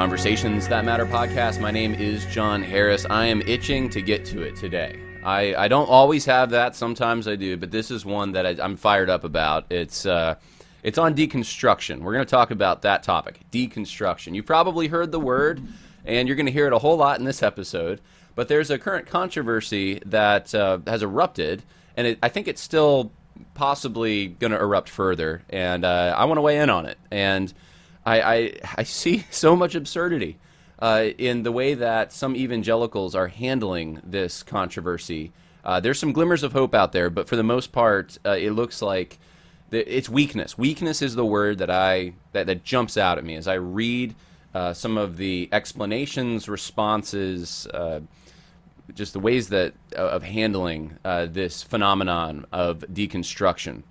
Conversations That Matter podcast. My name is Jon Harris. I am itching to get to it today. I, I don't always have that. Sometimes I do, but this is one that I, am fired up about. It's uh, it's on deconstruction. We're going to talk about that topic, deconstruction. You probably heard the word, and you're going to hear it a whole lot in this episode. But there's a current controversy that uh, has erupted, and it, I think it's still possibly going to erupt further. And uh, I want to weigh in on it. And I, I, I see so much absurdity uh, in the way that some evangelicals are handling this controversy. Uh, there's some glimmers of hope out there, but for the most part, uh, it looks like the, it's weakness. Weakness is the word that I that, that jumps out at me as I read uh, some of the explanations, responses, uh, just the ways that uh, of handling this phenomenon of deconstruction.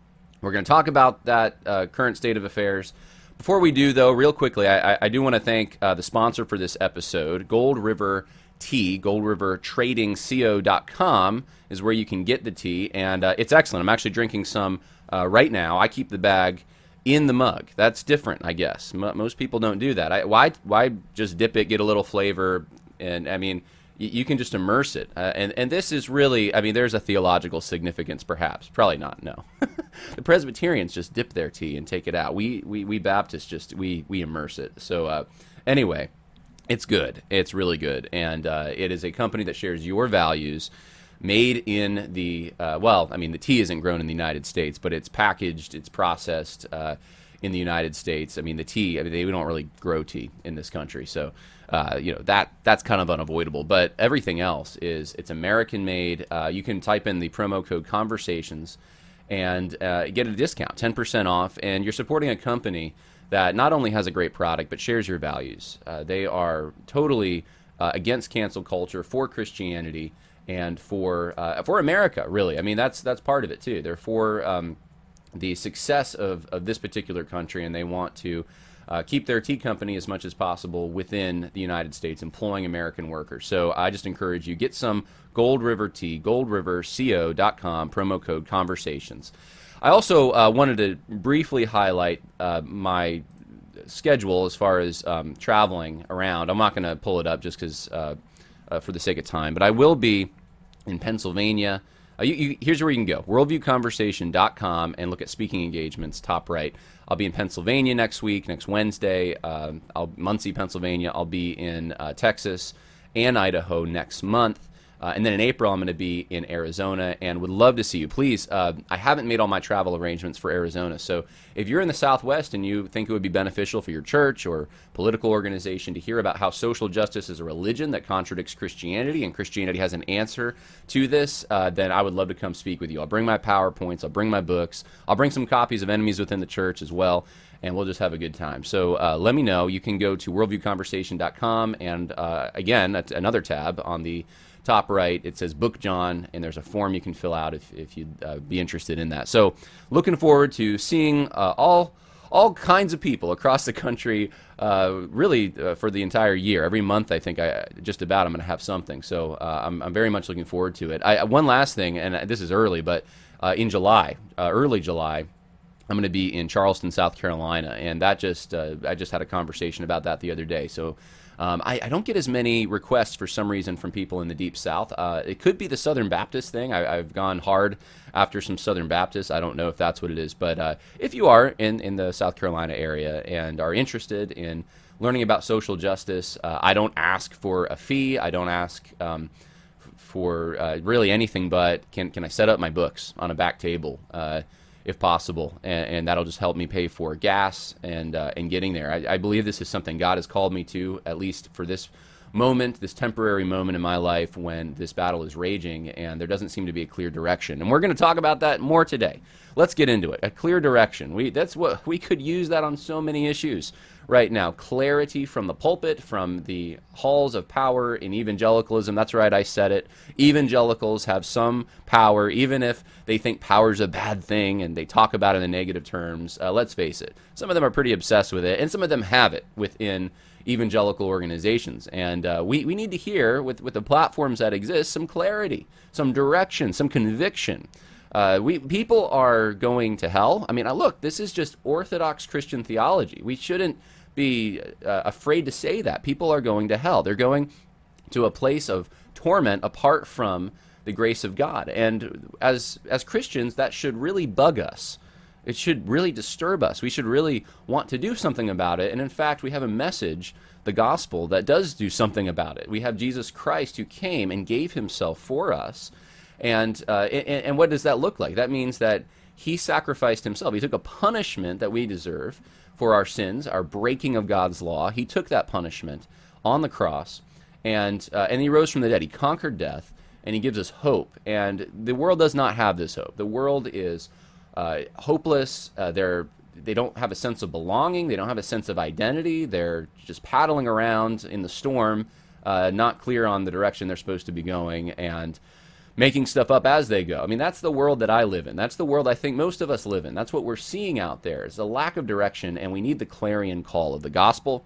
We're going to talk about that current state of affairs. Before we do, though, real quickly, I, I do want to thank uh, the sponsor for this episode, Gold River Tea. Gold River Trading Co.com is where you can get the tea, and uh, it's excellent. I'm actually drinking some uh, right now. I keep the bag in the mug. That's different, I guess. M- most people don't do that. I, why? Why just dip it, get a little flavor, and I mean you can just immerse it. Uh, and, and this is really, I mean, there's a theological significance, perhaps. Probably not, no. the Presbyterians just dip their tea and take it out. We, we, we Baptists just, we, we immerse it. So, uh, anyway, it's good. It's really good. And uh, it is a company that shares your values made in the, uh, well, I mean, the tea isn't grown in the United States, but it's packaged, it's processed uh, in the United States. I mean, the tea, I mean, they, don't really grow tea in this country. So, uh, you know that that's kind of unavoidable. But everything else is it's American made. Uh, you can type in the promo code conversations and uh, get a discount, ten percent off, and you're supporting a company that not only has a great product but shares your values. Uh, they are totally uh, against cancel culture, for Christianity, and for for America. Really, I mean that's that's part of it too. They're for um, the success of, of this particular country, and they want to uh, keep their tea company as much as possible within the United States, employing American workers. So I just encourage you get some Gold River tea, goldriverco.com, promo code conversations. I also uh, wanted to briefly highlight uh, my schedule as far as um, traveling around. I'm not going to pull it up just because uh, uh, for the sake of time, but I will be in Pennsylvania. Uh, you, you, here's where you can go worldviewconversation.com and look at speaking engagements, top right. I'll be in Pennsylvania next week, next Wednesday. Uh, I'll Muncy, Pennsylvania. I'll be in uh, Texas and Idaho next month. Uh, and then in April, I'm going to be in Arizona and would love to see you. Please, uh, I haven't made all my travel arrangements for Arizona. So if you're in the Southwest and you think it would be beneficial for your church or political organization to hear about how social justice is a religion that contradicts Christianity and Christianity has an answer to this, uh, then I would love to come speak with you. I'll bring my PowerPoints, I'll bring my books, I'll bring some copies of Enemies Within the Church as well and we'll just have a good time. So uh, let me know. You can go to worldviewconversation.com and uh, again, that's another tab on the top right, it says Book Jon, and there's a form you can fill out if, if you'd uh, be interested in that. So, looking forward to seeing uh, all all kinds of people across the country, uh, really uh, for the entire year. Every month, I think I just about I'm going to have something. So uh, I'm, I'm very much looking forward to it. I, one last thing, and this is early, but uh, in July, early July. I'm going to be in Charleston, South Carolina, and that just I just had a conversation about that the other day. So um, I, I, don't get as many requests for some reason from people in the Deep South. Uh, it could be the Southern Baptist thing. I, have gone hard after some Southern Baptists. I don't know if that's what it is, but uh, if you are in, in the South Carolina area and are interested in learning about social justice, uh, I don't ask for a fee. I don't ask. Um, for uh, really anything but can, can I set up my books on a back table? If possible, and, and, that'll just help me pay for gas and uh, and getting there. I, I, believe this is something God has called me to, at least for this moment, this temporary moment in my life when this battle is raging, and there doesn't seem to be a clear direction. And we're going to talk about that more today. Let's get into it. A clear direction. We that's what we could use that on so many issues right now. Clarity from the pulpit, from the halls of power in evangelicalism. That's right, I said it. Evangelicals have some power, even if they think power is a bad thing and they talk about it in negative terms. Uh, let's face it, some of them are pretty obsessed with it, and some of them have it within evangelical organizations. And uh, we, we need to hear, with, with the platforms that exist, some clarity, some direction, some conviction. Uh, we people are going to hell. I mean, look, this is just Orthodox Christian theology. We shouldn't be uh, afraid to say that. People are going to hell. They're going to a place of torment apart from the grace of God. And as as Christians, that should really bug us. It should really disturb us. We should really want to do something about it. And in fact, we have a message, the gospel, that does do something about it. We have Jesus Christ who came and gave himself for us. And, uh, and, and what does that look like? That means that he sacrificed himself. He took a punishment that we deserve for our sins, our breaking of God's law. He took that punishment on the cross, and uh, and he rose from the dead. He conquered death, and he gives us hope. And the world does not have this hope. The world is uh, hopeless. Uh, they're they don't have a sense of belonging. They don't have a sense of identity. They're just paddling around in the storm, uh, not clear on the direction they're supposed to be going, and making stuff up as they go. I mean, that's the world that I live in. That's the world I think most of us live in. That's what we're seeing out there. It's a lack of direction, and we need the clarion call of the gospel.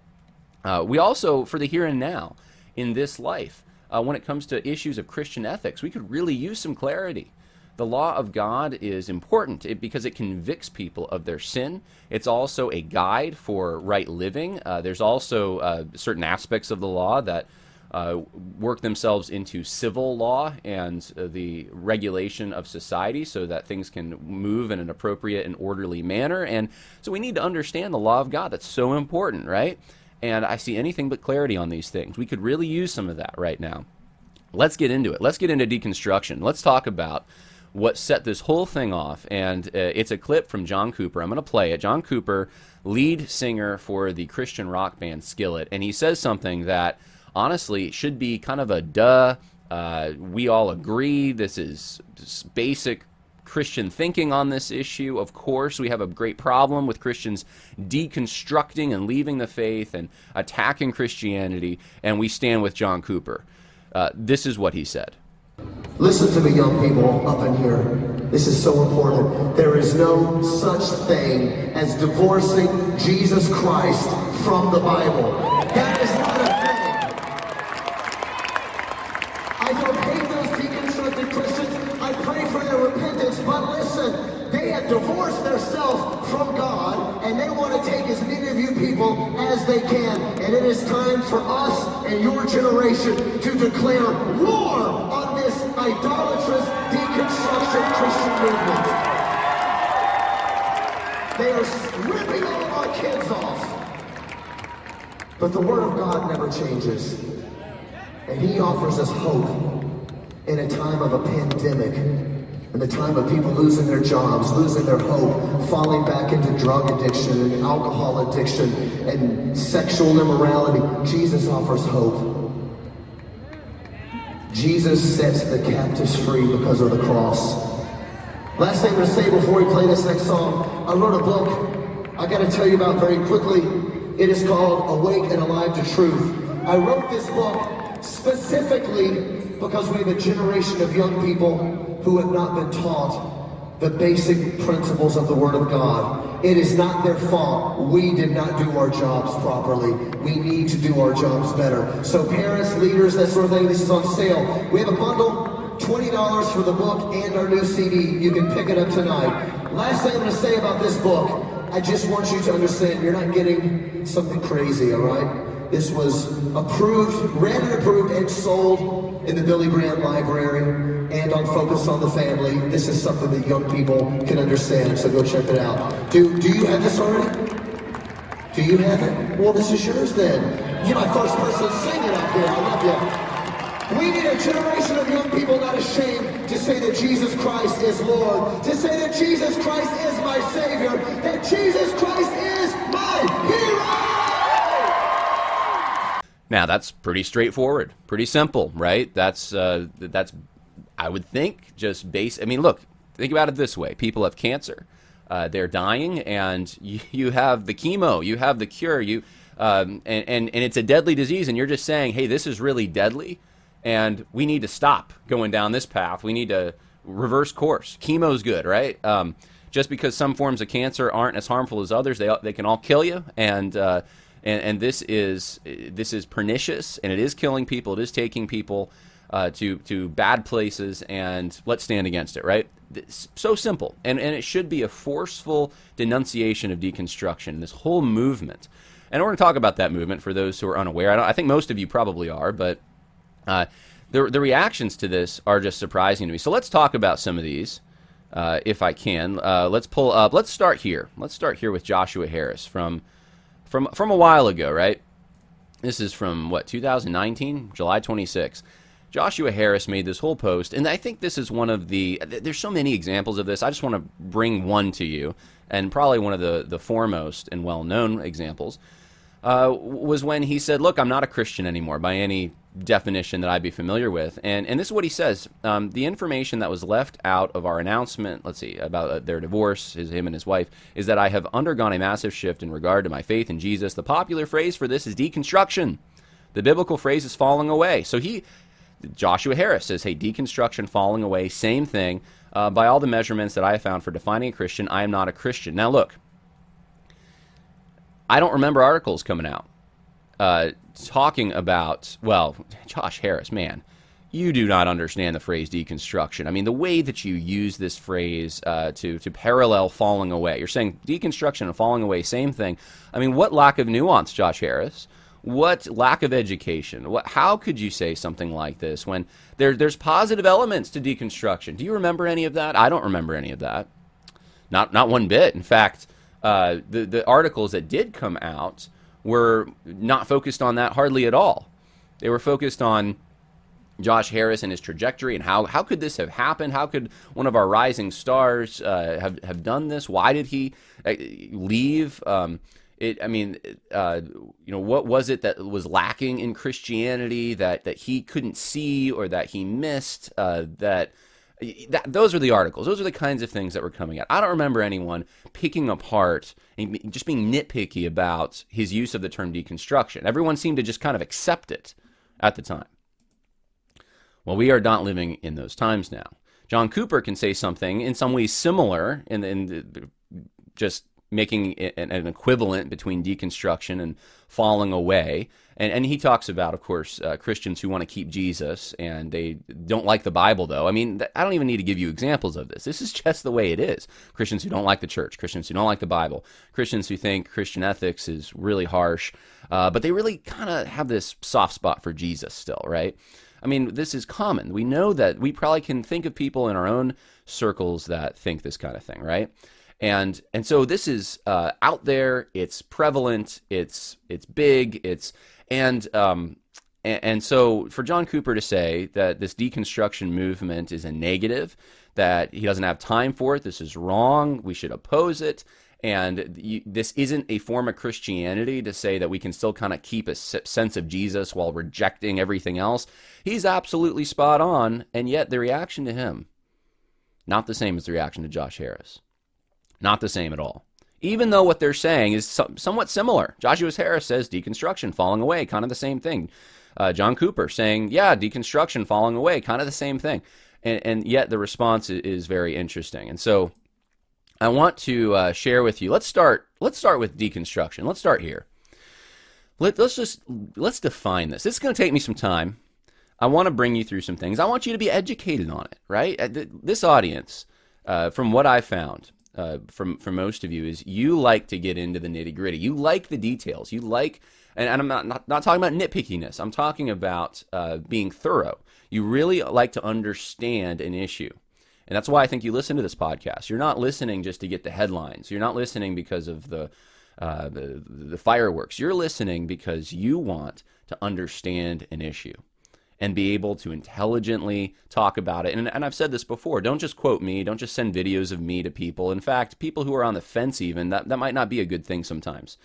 Uh, we also, for the here and now, in this life, uh, when it comes to issues of Christian ethics, we could really use some clarity the law of God is important because it convicts people of their sin. It's also a guide for right living. Uh, there's also uh, certain aspects of the law that uh, work themselves into civil law and uh, the regulation of society so that things can move in an appropriate and orderly manner. And so we need to understand the law of God. That's so important, right? And I see anything but clarity on these things. We could really use some of that right now. Let's get into it. Let's get into deconstruction. Let's talk about what set this whole thing off. And uh, it's a clip from John Cooper. I'm going to play it. John Cooper, lead singer for the Christian rock band Skillet. And he says something that honestly should be kind of a duh. Uh, we all agree this is basic Christian thinking on this issue. Of course, we have a great problem with Christians deconstructing and leaving the faith and attacking Christianity, and we stand with John Cooper. Uh, this is what he said. Listen to me, young people up in here. This is so important. There is no such thing as divorcing Jesus Christ from the Bible. That is not a thing. I don't hate those deconstructed Christians. I pray for their repentance. But listen, they have divorced themselves from God, and they want to take as many of you people as they can. And it is time for us and your generation to declare war on idolatrous deconstruction Christian movement. They are ripping all of our kids off. But the Word of God never changes. And He offers us hope in a time of a pandemic, in the time of people losing their jobs, losing their hope, falling back into drug addiction and alcohol addiction and sexual immorality. Jesus offers hope. Jesus sets the captives free because of the cross. Last thing I'm going to say before we play this next song, I wrote a book I got to tell you about very quickly. It is called Awake and Alive to Truth. I wrote this book specifically because we have a generation of young people who have not been taught the basic principles of the Word of God. It is not their fault. We did not do our jobs properly. We need to do our jobs better. So parents, leaders, that sort of thing, this is on sale. We have a bundle, $20 for the book and our new CD. You can pick it up tonight. Last thing I'm going to say about this book, I just want you to understand you're not getting something crazy, all right? This was approved, read and approved, and sold in the Billy Graham Library and on Focus on the Family. This is something that young people can understand, so go check it out. Do, do you have this already? Do you have it? Well, this is yours then. You're my first person singing up here. I love you. We need a generation of young people not ashamed to say that Jesus Christ is Lord, to say that Jesus Christ is my Savior, that Jesus Christ is my hero! Now that's pretty straightforward, pretty simple, right? That's uh, that's I would think just base. I mean, look, think about it this way: people have cancer, uh, they're dying, and you, you, have the chemo, you have the cure, you um, and, and and it's a deadly disease, and you're just saying, hey, this is really deadly, and we need to stop going down this path. We need to reverse course. Chemo's good, right? Um, just because some forms of cancer aren't as harmful as others, they they can all kill you, and uh, and, and this is this is pernicious, and it is killing people. It is taking people uh, to to bad places, and let's stand against it. Right? It's so simple, and and it should be a forceful denunciation of deconstruction. This whole movement. And we're going to talk about that movement for those who are unaware. I, I think most of you probably are, but uh, the, the reactions to this are just surprising to me. So let's talk about some of these, uh, if I can. Uh, let's pull up. Let's start here. Let's start here with Joshua Harris from from from a while ago, right? This is from what 2019, July 26. Joshua Harris made this whole post, and I think this is one of the. There's so many examples of this. I just want to bring one to you, and probably one of the the foremost and well known examples uh, was when he said, "Look, I'm not a Christian anymore by any definition that I'd be familiar with." And and this is what he says: um, the information that was left out of our announcement, let's see, about uh, their divorce, his him and his wife, is that I have undergone a massive shift in regard to my faith in Jesus. The popular phrase for this is deconstruction. The biblical phrase is falling away. So he Joshua Harris says, hey, deconstruction, falling away, same thing. Uh, by all the measurements that I have found for defining a Christian, I am not a Christian. Now, look, I don't remember articles coming out uh, talking about, well, Josh Harris, man, you do not understand the phrase deconstruction. I mean, the way that you use this phrase uh, to, to parallel falling away, you're saying deconstruction and falling away, same thing. I mean, what lack of nuance, Josh Harris? What lack of education? What, how could you say something like this when there, there's positive elements to deconstruction? Do you remember any of that? I don't remember any of that. Not, not one bit. In fact, uh, the, the articles that did come out were not focused on that hardly at all. They were focused on Josh Harris and his trajectory and how how could this have happened? How could one of our rising stars uh, have have done this? Why did he uh, leave? Um, it, I mean, uh, you know, what was it that was lacking in Christianity that that he couldn't see or that he missed? Uh, that, that those are the articles. Those are the kinds of things that were coming out. I don't remember anyone picking apart and just being nitpicky about his use of the term deconstruction. Everyone seemed to just kind of accept it at the time. Well, we are not living in those times now. John Cooper can say something in some ways similar in, in just making an, an, equivalent between deconstruction and falling away. And, and he talks about, of course, uh, Christians who want to keep Jesus and they don't like the Bible, though. I mean, I don't even need to give you examples of this. This is just the way it is. Christians who don't like the church, Christians who don't like the Bible, Christians who think Christian ethics is really harsh, uh, but they really kind of have this soft spot for Jesus still, right? I mean, this is common. We know that we probably can think of people in our own circles that think this kind of thing, right? And and so this is uh, out there. It's prevalent. It's it's big. It's and um, and, and so for John Cooper to say that this deconstruction movement is a negative, that he doesn't have time for it, this is wrong. We should oppose it. And you, this isn't a form of Christianity to say that we can still kind of keep a sense of Jesus while rejecting everything else. He's absolutely spot on. And yet the reaction to him, not the same as the reaction to Josh Harris. Not the same at all. Even though what they're saying is somewhat similar. Joshua Harris says deconstruction, falling away, kind of the same thing. Uh, John Cooper saying, yeah, deconstruction, falling away, kind of the same thing. And, and yet the response is very interesting. And so I want to uh, share with you. Let's start. Let's start with deconstruction. Let's start here. Let, us just let's define this. It's going to take me some time. I want to bring you through some things. I want you to be educated on it. Right? Uh, this audience, uh, from what I found, uh, from for most of you is you like to get into the nitty gritty. You like the details. You like, and, and I'm not, not, not talking about nitpickiness. I'm talking about uh, being thorough. You really like to understand an issue. And that's why I think you listen to this podcast. You're not listening just to get the headlines. You're not listening because of the uh, the, the fireworks. You're listening because you want to understand an issue and be able to intelligently talk about it. And, and I've said this before don't just quote me, don't just send videos of me to people. In fact, people who are on the fence, even, that, that might not be a good thing sometimes.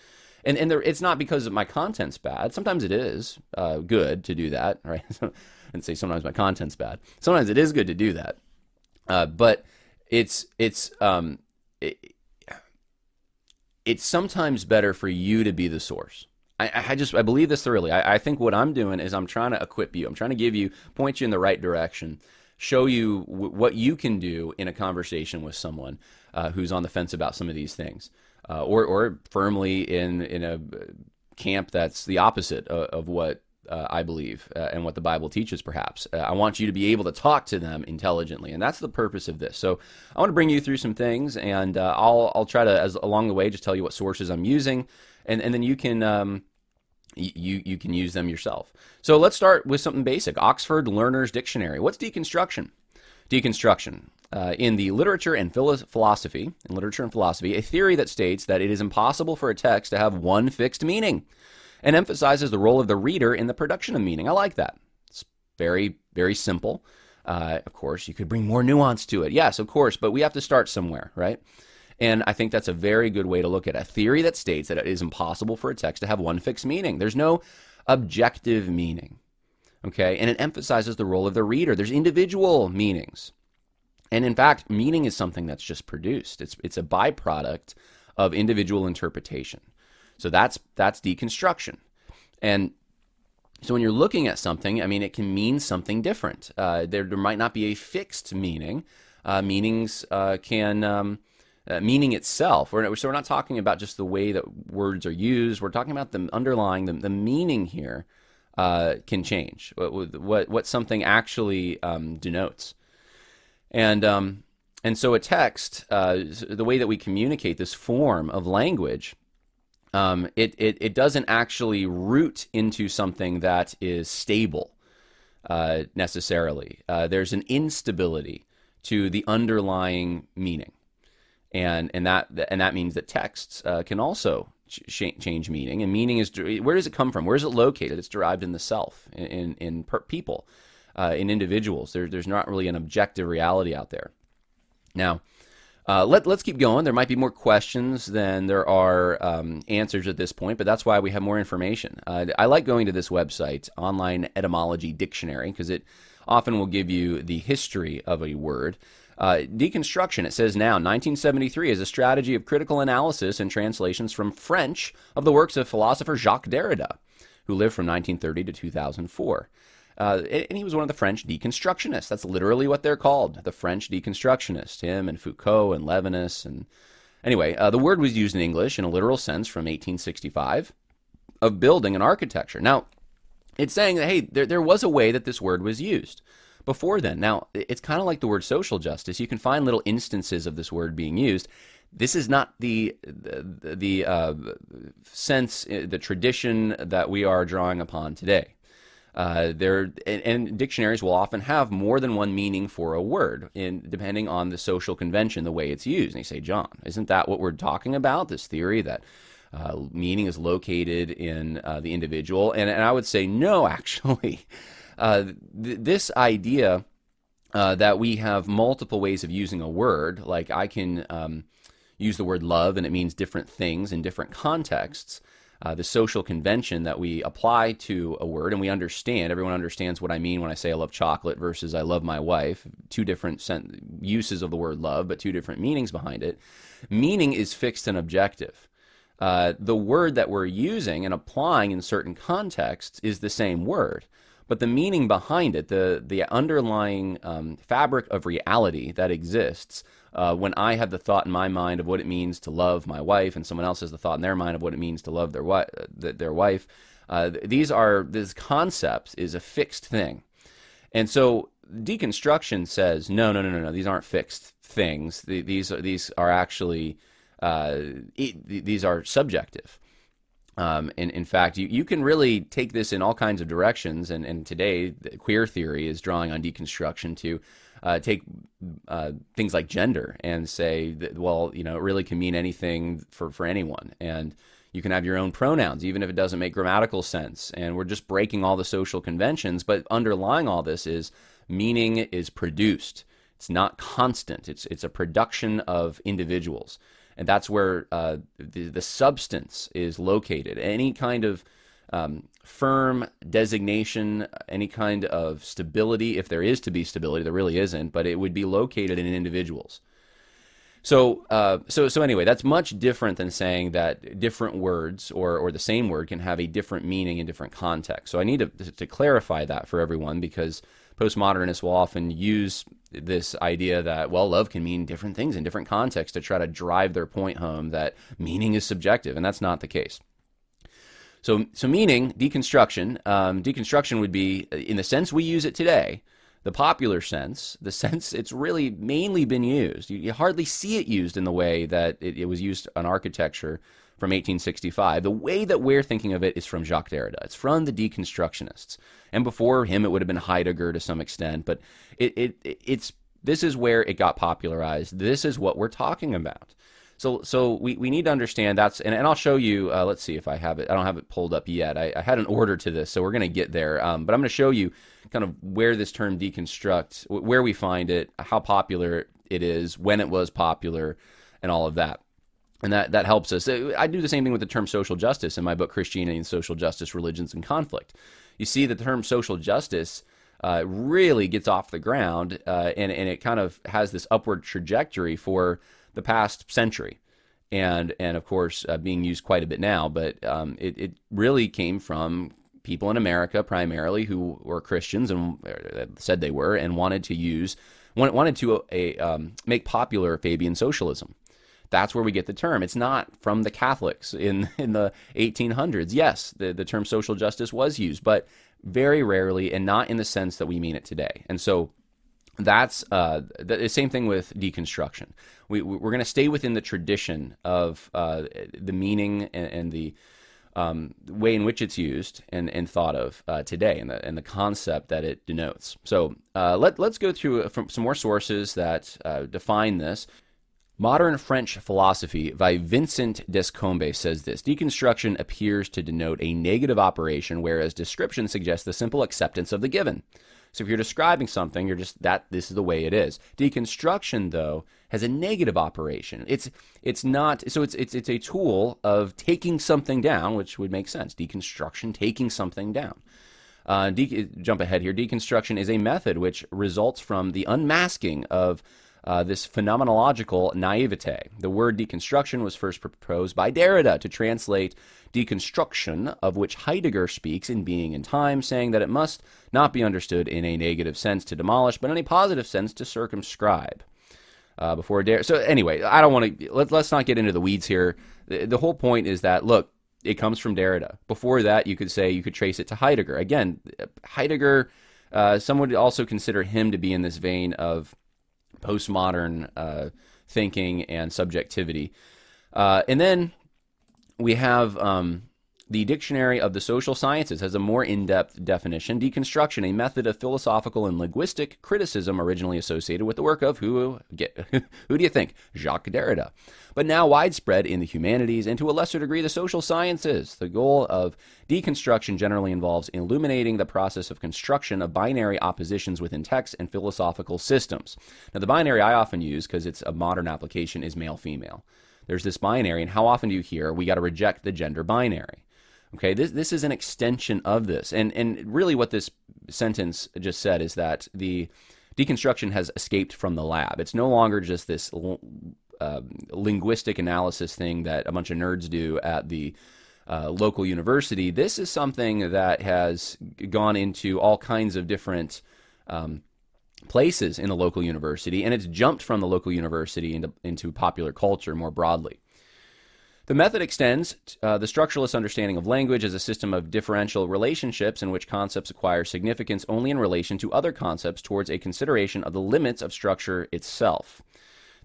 And, and there, it's not because my content's bad. Sometimes it is uh, good to do that, right? and say sometimes my content's bad. Sometimes it is good to do that. Uh, but it's, it's, um, it, it's sometimes better for you to be the source I, I just I believe this thoroughly. I, I think what I'm doing is I'm trying to equip you. I'm trying to give you, point you in the right direction, show you w- what you can do in a conversation with someone uh, who's on the fence about some of these things, uh, or or firmly in in a camp that's the opposite of, of what uh, I believe, uh, and what the Bible teaches, perhaps. Uh, I want you to be able to talk to them intelligently, and that's the purpose of this. So I want to bring you through some things, and uh, I'll I'll try to as along the way just tell you what sources I'm using, and and then you can. Um, you you can use them yourself. So let's start with something basic. Oxford Learner's Dictionary. What's deconstruction? Deconstruction. Uh, in the literature and philosophy, in literature and philosophy, a theory that states that it is impossible for a text to have one fixed meaning and emphasizes the role of the reader in the production of meaning. I like that. It's very, very simple. Uh, of course, you could bring more nuance to it. Yes, of course, but we have to start somewhere, right? And I think that's a very good way to look at a theory that states that it is impossible for a text to have one fixed meaning. There's no objective meaning. Okay, and it emphasizes the role of the reader. There's individual meanings. And in fact, meaning is something that's just produced. It's it's a byproduct of individual interpretation. So that's that's deconstruction. And so when you're looking at something, I mean, it can mean something different. Uh, there, there might not be a fixed meaning. Uh, meanings uh, can um, uh, meaning itself. We're, so we're not talking about just the way that words are used. We're talking about the underlying the, the meaning here uh, can change. What, what what something actually um, denotes, and um, and so a text, uh, the way that we communicate this form of language um, it, it, it doesn't actually root into something that is stable uh, necessarily. Uh, there's an instability to the underlying meaning, and and that and that means that texts uh, can also ch- change meaning. And meaning is where does it come from? Where is it located? It's derived in the self, in in, per- people, uh, in individuals. There, there's not really an objective reality out there. Now. Uh, let, us keep going. There might be more questions than there are um, answers at this point, but that's why we have more information. Uh, I like going to this website, Online Etymology Dictionary, because it often will give you the history of a word. Uh, deconstruction, it says now, 1973 is a strategy of critical analysis and translations from French of the works of philosopher Jacques Derrida, who lived from 1930 to 2004. Uh, and he was one of the French deconstructionists. That's literally what they're called, the French deconstructionists. Him and Foucault and Levinas and anyway, uh, the word was used in English in a literal sense from 1865 of building and architecture. Now, it's saying that hey, there there was a way that this word was used before then. Now, it's kind of like the word social justice. You can find little instances of this word being used. This is not the the, the uh, sense, the tradition that we are drawing upon today. Uh, there and, and, dictionaries will often have more than one meaning for a word, in depending on the social convention, the way it's used. And they say, Jon, isn't that what we're talking about? This theory that uh, meaning is located in uh, the individual, and, and, I would say no, actually. Uh, th- this idea uh, that we have multiple ways of using a word, like I can um, use the word love, and it means different things in different contexts uh, the social convention that we apply to a word and we understand everyone understands what i mean when i say i love chocolate versus i love my wife two different sen- uses of the word love but two different meanings behind it. Meaning is fixed and objective. Uh, the word that we're using and applying in certain contexts is the same word but the meaning behind it the, the underlying um, fabric of reality that exists uh, when I have the thought in my mind of what it means to love my wife, and someone else has the thought in their mind of what it means to love their wife, their wife. Uh, these are this concept is a fixed thing, and so deconstruction says no, no, no, no, no. These aren't fixed things. These are these are actually uh, these are subjective. Um, and in fact, you, you can really take this in all kinds of directions. And, and today, queer theory is drawing on deconstruction to uh, take uh, things like gender and say that, well, you know, it really can mean anything for, for anyone. And you can have your own pronouns, even if it doesn't make grammatical sense. And we're just breaking all the social conventions. But underlying all this is meaning is produced. It's not constant. It's it's a production of individuals, and that's where uh, the the substance is located. Any kind of um, firm designation, any kind of stability, if there is to be stability, there really isn't, but it would be located in individuals. So, uh, so, so anyway, that's much different than saying that different words or, or the same word can have a different meaning in different contexts. So I need to, to clarify that for everyone because postmodernists will often use this idea that, well, love can mean different things in different contexts to try to drive their point home that meaning is subjective, and that's not the case. So, so meaning deconstruction. Um, deconstruction would be, in the sense we use it today, the popular sense, the sense it's really mainly been used. You, you hardly see it used in the way that it, it, was used on architecture from 1865. The way that we're thinking of it is from Jacques Derrida. It's from the deconstructionists, and before him, it would have been Heidegger to some extent. But it, it it's this is where it got popularized. This is what we're talking about. So, so we, we need to understand that's, and, and I'll show you, uh, let's see if I have it. I don't have it pulled up yet. I, I had an order to this, so we're going to get there. Um, but I'm going to show you kind of where this term deconstruct, where we find it, how popular it is, when it was popular, and all of that. And that, that helps us. I do the same thing with the term social justice in my book, Christianity and Social Justice, Religions and Conflict. You see, that the term social justice uh, really gets off the ground uh, and, and it kind of has this upward trajectory for the past century. And, and of course, uh, being used quite a bit now, but um, it, it really came from people in America primarily who were Christians and uh, said they were and wanted to use wanted to a, um, make popular Fabian socialism. That's where we get the term. It's not from the Catholics in in the 1800s. Yes, the, the term social justice was used, but very rarely and not in the sense that we mean it today. And so that's uh, the same thing with deconstruction. We, we're going to stay within the tradition of uh, the meaning and, and the um, way in which it's used and, and thought of uh, today and the, and the concept that it denotes. So uh, let, let's go through some more sources that uh, define this. Modern French philosophy by Vincent Descombes says this Deconstruction appears to denote a negative operation, whereas description suggests the simple acceptance of the given. So if you're describing something, you're just that this is the way it is. Deconstruction, though, has a negative operation. It's it's not so it's it's it's a tool of taking something down, which would make sense. Deconstruction, taking something down. Uh, de- jump ahead here. Deconstruction is a method which results from the unmasking of uh, this phenomenological naivete. The word deconstruction was first proposed by Derrida to translate deconstruction, of which Heidegger speaks in Being and Time, saying that it must not be understood in a negative sense to demolish, but in a positive sense to circumscribe. Uh, before Derrida. So anyway, I don't want to let, us not get into the weeds here. The, the whole point is that look, it comes from Derrida. Before that, you could say you could trace it to Heidegger. Again, Heidegger. Uh, some would also consider him to be in this vein of postmodern uh, thinking and subjectivity. Uh, and then we have um, the Dictionary of the Social Sciences has a more in-depth definition: deconstruction, a method of philosophical and linguistic criticism originally associated with the work of who? Who do you think? Jacques Derrida, but now widespread in the humanities and to a lesser degree the social sciences. The goal of deconstruction generally involves illuminating the process of construction of binary oppositions within texts and philosophical systems. Now, the binary I often use because it's a modern application is male-female. There's this binary, and how often do you hear we got to reject the gender binary? Okay, this this is an extension of this, and and really what this sentence just said is that the deconstruction has escaped from the lab. It's no longer just this uh, linguistic analysis thing that a bunch of nerds do at the uh, local university. This is something that has gone into all kinds of different um, places in the local university, and it's jumped from the local university into, into popular culture more broadly. The method extends uh, the structuralist understanding of language as a system of differential relationships in which concepts acquire significance only in relation to other concepts towards a consideration of the limits of structure itself.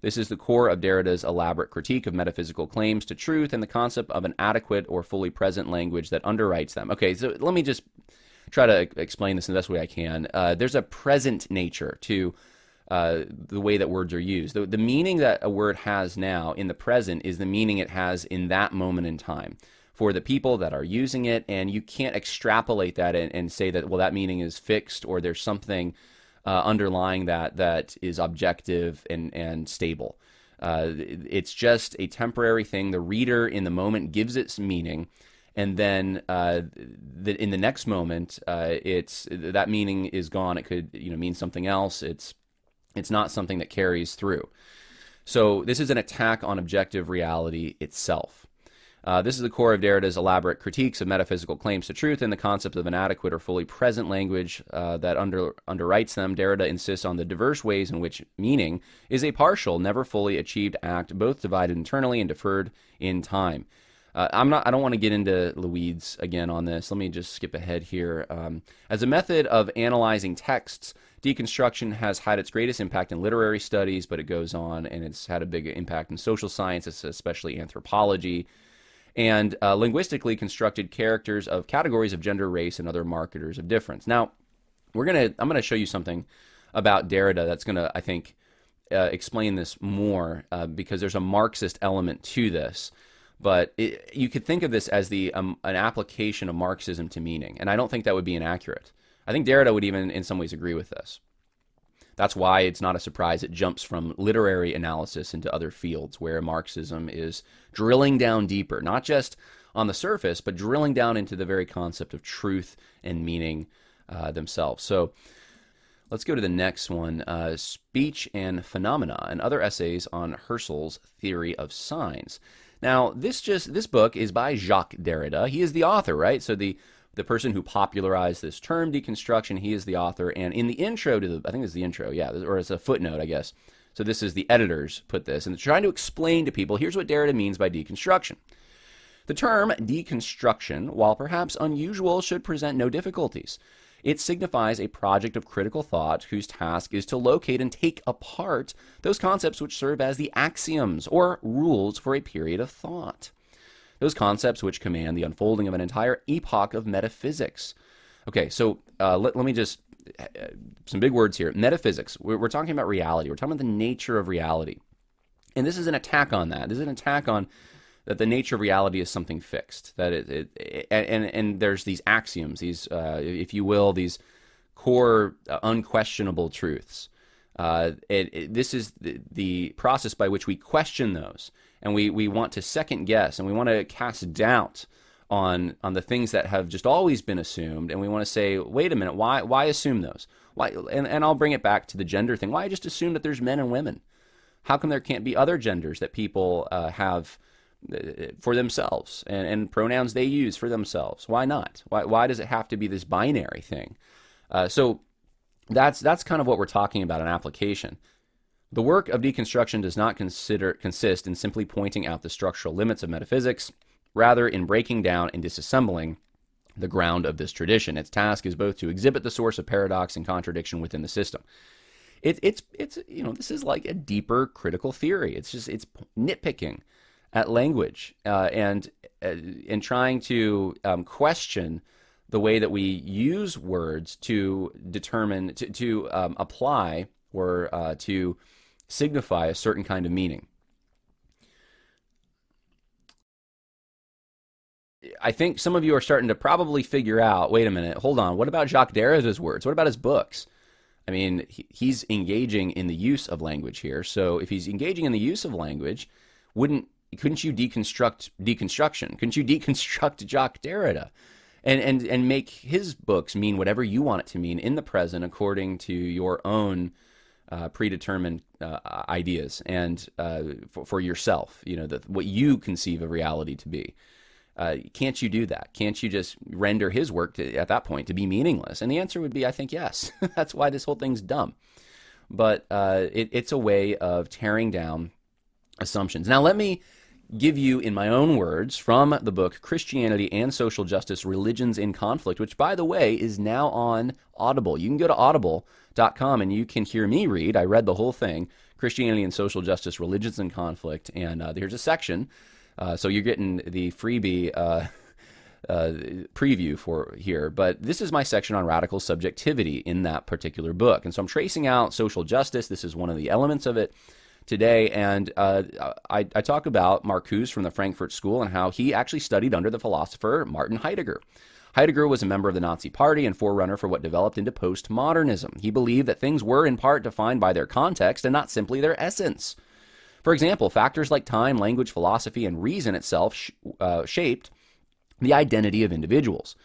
This is the core of Derrida's elaborate critique of metaphysical claims to truth and the concept of an adequate or fully present language that underwrites them. Okay, so let me just try to explain this in the best way I can. Uh, there's a present nature to uh, the way that words are used. The, the meaning that a word has now in the present is the meaning it has in that moment in time for the people that are using it, and you can't extrapolate that and, and say that well that meaning is fixed or there's something uh, underlying that that is objective and and stable. Uh, it's just a temporary thing. The reader in the moment gives its meaning, and then uh, the, in the next moment, uh, it's that meaning is gone. It could you know mean something else. It's it's not something that carries through. So this is an attack on objective reality itself. Uh, this is the core of Derrida's elaborate critiques of metaphysical claims to truth and the concept of an adequate or fully present language uh, that under, underwrites them. Derrida insists on the diverse ways in which meaning is a partial, never fully achieved act, both divided internally and deferred in time. Uh, I'm not. I don't want to get into the weeds again on this. Let me just skip ahead here. Um, as a method of analyzing texts, deconstruction has had its greatest impact in literary studies, but it goes on, and it's had a big impact in social sciences, especially anthropology, and uh, linguistically constructed characters of categories of gender, race, and other marketers of difference. Now, we're gonna. I'm gonna show you something about Derrida that's gonna, I think, uh, explain this more uh, because there's a Marxist element to this. But it, you could think of this as the um, an application of Marxism to meaning, and I don't think that would be inaccurate. I think Derrida would even, in some ways, agree with this. That's why it's not a surprise it jumps from literary analysis into other fields where Marxism is drilling down deeper, not just on the surface, but drilling down into the very concept of truth and meaning uh, themselves. So let's go to the next one uh, Speech and Phenomena and Other Essays on Husserl's Theory of Signs. Now, this just this book is by Jacques Derrida. He is the author, right? So the the person who popularized this term deconstruction, he is the author. And in the intro to the, I think it's the intro, yeah, or it's a footnote, I guess. So this is the editors put this, and they're trying to explain to people here's what Derrida means by deconstruction. The term deconstruction, while perhaps unusual, should present no difficulties. It signifies a project of critical thought whose task is to locate and take apart those concepts which serve as the axioms or rules for a period of thought. Those concepts which command the unfolding of an entire epoch of metaphysics. Okay, so uh, let, let me just, uh, some big words here. Metaphysics, we're, we're talking about reality, we're talking about the nature of reality. And this is an attack on that. This is an attack on that the nature of reality is something fixed. That it, it, it and and there's these axioms, these uh, if you will, these core uh, unquestionable truths. Uh, it, this is the, the, process by which we question those, and we we want to second guess, and we want to cast doubt on on the things that have just always been assumed, and we want to say, wait a minute, why why assume those? Why? And and I'll bring it back to the gender thing. Why just assume that there's men and women? How come there can't be other genders that people uh, have? for themselves and, and, pronouns they use for themselves. Why not? Why, why does it have to be this binary thing? Uh, so that's that's kind of what we're talking about in application. The work of deconstruction does not consider consist in simply pointing out the structural limits of metaphysics, rather in breaking down and disassembling the ground of this tradition. Its task is both to exhibit the source of paradox and contradiction within the system. It, it's it's you know this is like a deeper critical theory. It's just it's nitpicking at language uh, and uh, in trying to um, question the way that we use words to determine to, to um, apply or uh, to signify a certain kind of meaning. I think some of you are starting to probably figure out wait a minute, hold on, what about Jacques Derrida's words? What about his books? I mean, he's engaging in the use of language here. So if he's engaging in the use of language, wouldn't couldn't you deconstruct deconstruction? Couldn't you deconstruct Jacques Derrida? And, and, and make his books mean whatever you want it to mean in the present according to your own uh, predetermined uh, ideas and uh, for, for, yourself, you know, the, what you conceive of reality to be. Uh, can't you do that? Can't you just render his work to, at that point to be meaningless? And the answer would be, I think yes. That's why this whole thing's dumb. But uh, it, it's a way of tearing down assumptions. Now, let me give you, in my own words, from the book Christianity and Social Justice Religions in Conflict, which, by the way, is now on Audible. You can go to audible.com and you can hear me read. I read the whole thing Christianity and Social Justice Religions in Conflict. And uh, there's a section. Uh, so you're getting the freebie. Uh, uh, preview for here, but this is my section on radical subjectivity in that particular book. And so I'm tracing out social justice. This is one of the elements of it today. And uh, I, I, talk about Marcuse from the Frankfurt School and how he actually studied under the philosopher Martin Heidegger. Heidegger was a member of the Nazi Party and forerunner for what developed into postmodernism. He believed that things were in part defined by their context and not simply their essence. For example, factors like time, language, philosophy, and reason itself sh- uh, shaped the identity of individuals.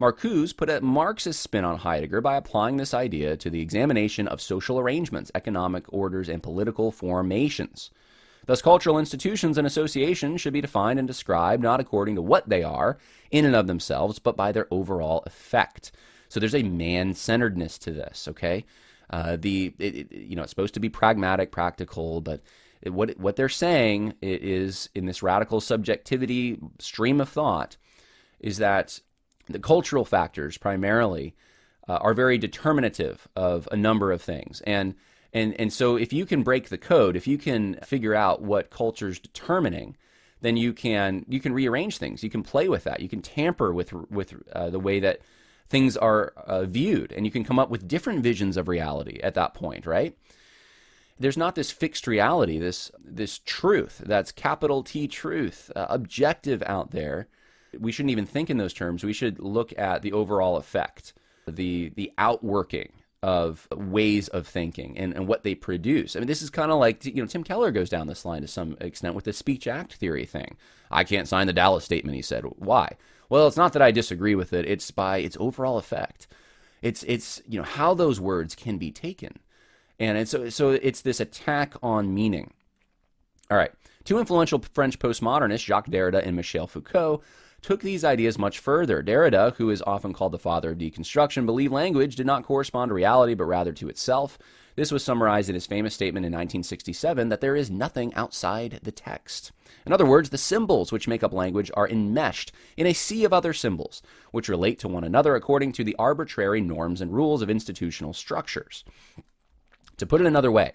Marcuse put a Marxist spin on Heidegger by applying this idea to the examination of social arrangements, economic orders, and political formations. Thus, cultural institutions and associations should be defined and described not according to what they are in and of themselves, but by their overall effect. So there's a man-centeredness to this. Okay, uh, the it, it, you know it's supposed to be pragmatic, practical, but what what they're saying is in this radical subjectivity stream of thought is that the cultural factors primarily uh, are very determinative of a number of things. And and and so if you can break the code if you can figure out what culture's determining then you can you can rearrange things. You can play with that. You can tamper with with uh, the way that things are uh, viewed. And you can come up with different visions of reality at that point right? There's not this fixed reality, this this truth that's capital T truth, uh, objective out there. We shouldn't even think in those terms. We should look at the overall effect, the the outworking of ways of thinking and, and what they produce. I mean, this is kind of like, you know, Tim Keller goes down this line to some extent with the speech act theory thing. I can't sign the Dallas statement, he said. Why? Well, it's not that I disagree with it. It's by its overall effect. It's, it's, you know, how those words can be taken. And it's, so, so it's this attack on meaning. All right. Two influential French postmodernists, Jacques Derrida and Michel Foucault, took these ideas much further. Derrida, who is often called the father of deconstruction, believed language did not correspond to reality but rather to itself. This was summarized in his famous statement in 1967 that there is nothing outside the text. In other words, the symbols which make up language are enmeshed in a sea of other symbols, which relate to one another according to the arbitrary norms and rules of institutional structures. To put it another way,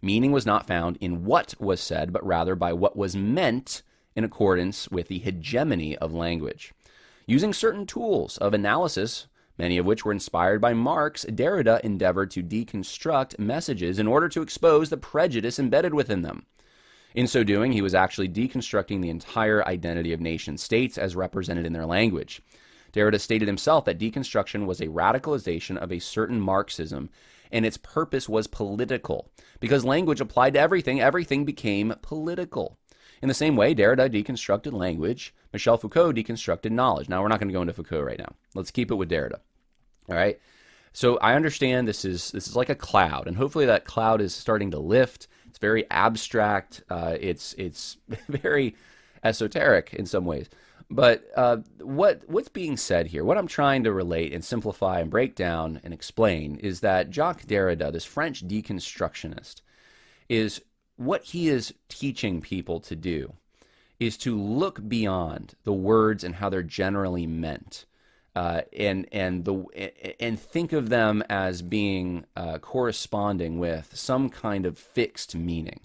meaning was not found in what was said, but rather by what was meant in accordance with the hegemony of language. Using certain tools of analysis, many of which were inspired by Marx, Derrida endeavored to deconstruct messages in order to expose the prejudice embedded within them. In so doing, he was actually deconstructing the entire identity of nation states as represented in their language. Derrida stated himself that deconstruction was a radicalization of a certain Marxism and its purpose was political. Because language applied to everything, everything became political. In the same way, Derrida deconstructed language, Michel Foucault deconstructed knowledge. Now, we're not going to go into Foucault right now. Let's keep it with Derrida. All right. So I understand this is this is like a cloud, and hopefully that cloud is starting to lift. It's very abstract. Uh, it's it's very esoteric in some ways. But uh, what what's being said here, what I'm trying to relate and simplify and break down and explain is that Jacques Derrida, this French deconstructionist, is what he is teaching people to do is to look beyond the words and how they're generally meant, uh, and and the and think of them as being uh, corresponding with some kind of fixed meaning.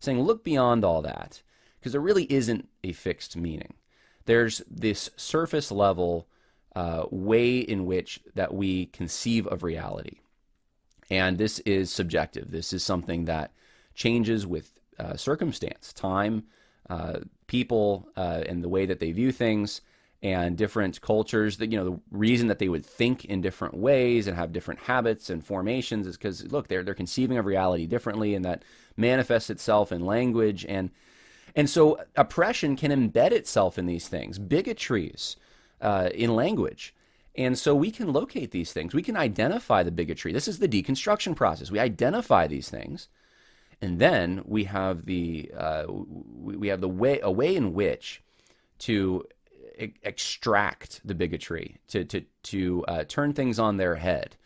Saying look beyond all that because there really isn't a fixed meaning there's this surface level uh, way in which that we conceive of reality, and this is subjective. This is something that changes with uh, circumstance, time, uh, people, uh, and the way that they view things, and different cultures. That you know, the reason that they would think in different ways and have different habits and formations is because look, they're they're conceiving of reality differently, and that manifests itself in language and and so oppression can embed itself in these things, bigotries uh, in language. And so we can locate these things. We can identify the bigotry. This is the deconstruction process. We identify these things, and then we have the uh, we have the way a way in which to e- extract the bigotry, to to to uh, turn things on their head,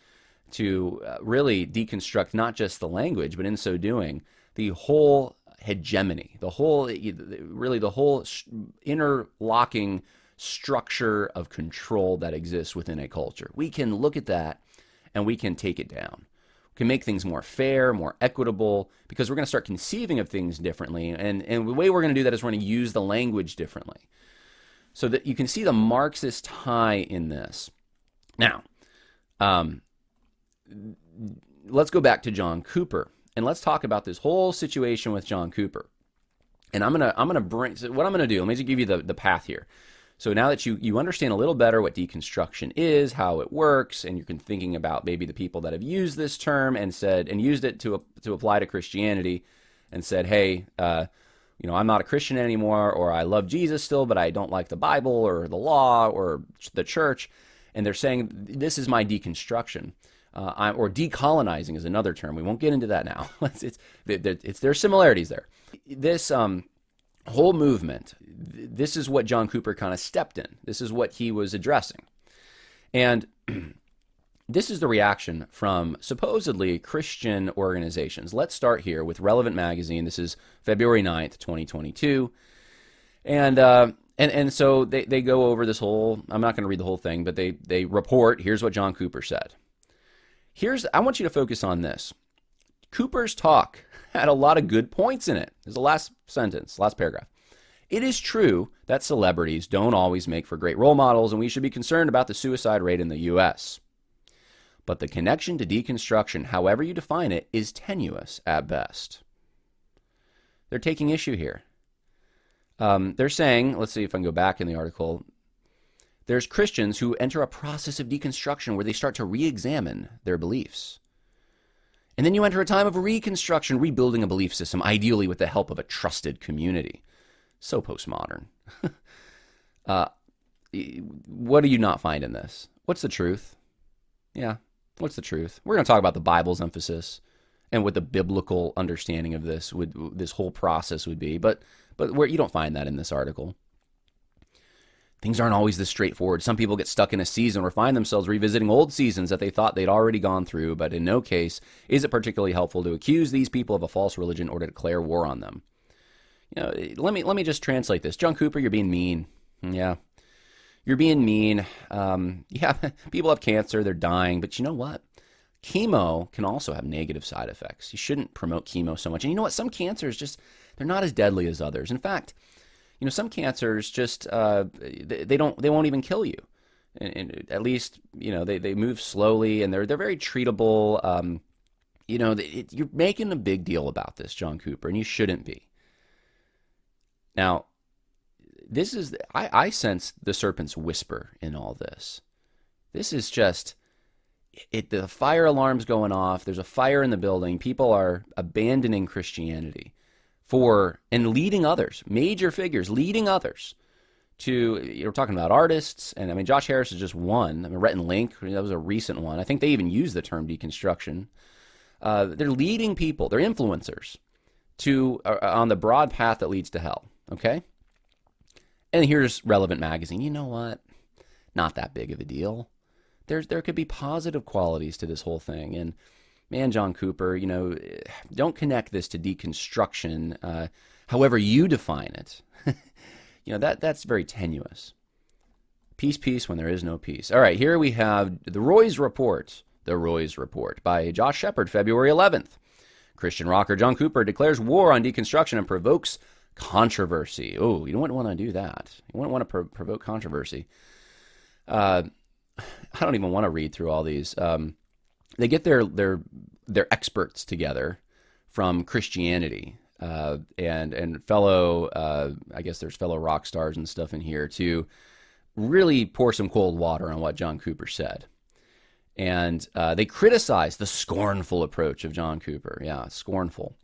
to uh, really deconstruct not just the language, but in so doing, the whole hegemony, the whole, really the whole interlocking structure of control that exists within a culture. We can look at that and we can take it down. Can make things more fair, more equitable, because we're going to start conceiving of things differently. And, and the way we're going to do that is we're going to use the language differently. So that you can see the Marxist tie in this. Now, um, let's go back to John Cooper and let's talk about this whole situation with John Cooper. And I'm gonna I'm gonna bring so what I'm gonna do. Let me just give you the the path here. So now that you you understand a little better what deconstruction is, how it works, and you're thinking about maybe the people that have used this term and said and used it to to apply to Christianity, and said, hey. Uh, you know, I'm not a Christian anymore, or I love Jesus still, but I don't like the Bible or the law or the church. And they're saying, this is my deconstruction uh, or decolonizing is another term. We won't get into that now. it's, it's, it's there are similarities there. This um, whole movement, this is what John Cooper kind of stepped in. This is what he was addressing, and this is the reaction from supposedly Christian organizations. Let's start here with Relevant Magazine. This is February 9th, 2022. And, uh, and, and so they, they go over this whole, I'm not going to read the whole thing, but they, they report here's what John Cooper said. Here's, I want you to focus on this. Cooper's talk had a lot of good points in it. There's the last sentence, last paragraph. It is true that celebrities don't always make for great role models, and we should be concerned about the suicide rate in the U.S. But the connection to deconstruction, however you define it, is tenuous at best. They're taking issue here. Um, they're saying, let's see if I can go back in the article. There's Christians who enter a process of deconstruction where they start to re examine their beliefs. And then you enter a time of reconstruction, rebuilding a belief system, ideally with the help of a trusted community. So postmodern. uh, what do you not find in this? What's the truth? Yeah, what's the truth? We're going to talk about the Bible's emphasis and what the biblical understanding of this would this whole process would be, but but where you don't find that in this article. Things aren't always this straightforward. Some people get stuck in a season or find themselves revisiting old seasons that they thought they'd already gone through, but in no case is it particularly helpful to accuse these people of a false religion or to declare war on them. You know, let me let me just translate this. John Cooper, you're being mean. Yeah, you're being mean. Um, yeah, people have cancer, they're dying, but you know what? Chemo can also have negative side effects. You shouldn't promote chemo so much. And you know what? Some cancers just they're not as deadly as others. In fact, you know, some cancers just uh, they, they, don't they won't even kill you. And, and, at least you know they, they move slowly and they're they're very treatable. Um, you know, it, you're making a big deal about this, John Cooper, and you shouldn't be. Now, this is I, I sense the serpent's whisper in all this. This is just it the fire alarm's going off there's a fire in the building people are abandoning christianity for and leading others major figures leading others to you're talking about artists and i mean josh harris is just one i mean rhett and link that was a recent one i think they even use the term deconstruction uh, they're leading people they're influencers to uh, on the broad path that leads to hell okay and here's Relevant Magazine. You know what? Not that big of a deal. There's there could be positive qualities to this whole thing. And man, John Cooper, you know, don't connect this to deconstruction, uh, however you define it. you know that that's very tenuous. Peace, peace when there is no peace. All right, here we have the Roys Report. The Roys Report by Josh Shepherd, February 11th. Christian rocker John Cooper declares war on deconstruction and provokes controversy. Oh, you don't want to do that. You wouldn't want to pro- provoke controversy. Uh, I don't even want to read through all these. Um, they get their their their experts together from Christianity uh, and and fellow uh, I guess there's fellow rock stars and stuff in here to really pour some cold water on what John Cooper said. And uh, they criticize the scornful approach of John Cooper. Yeah, scornful.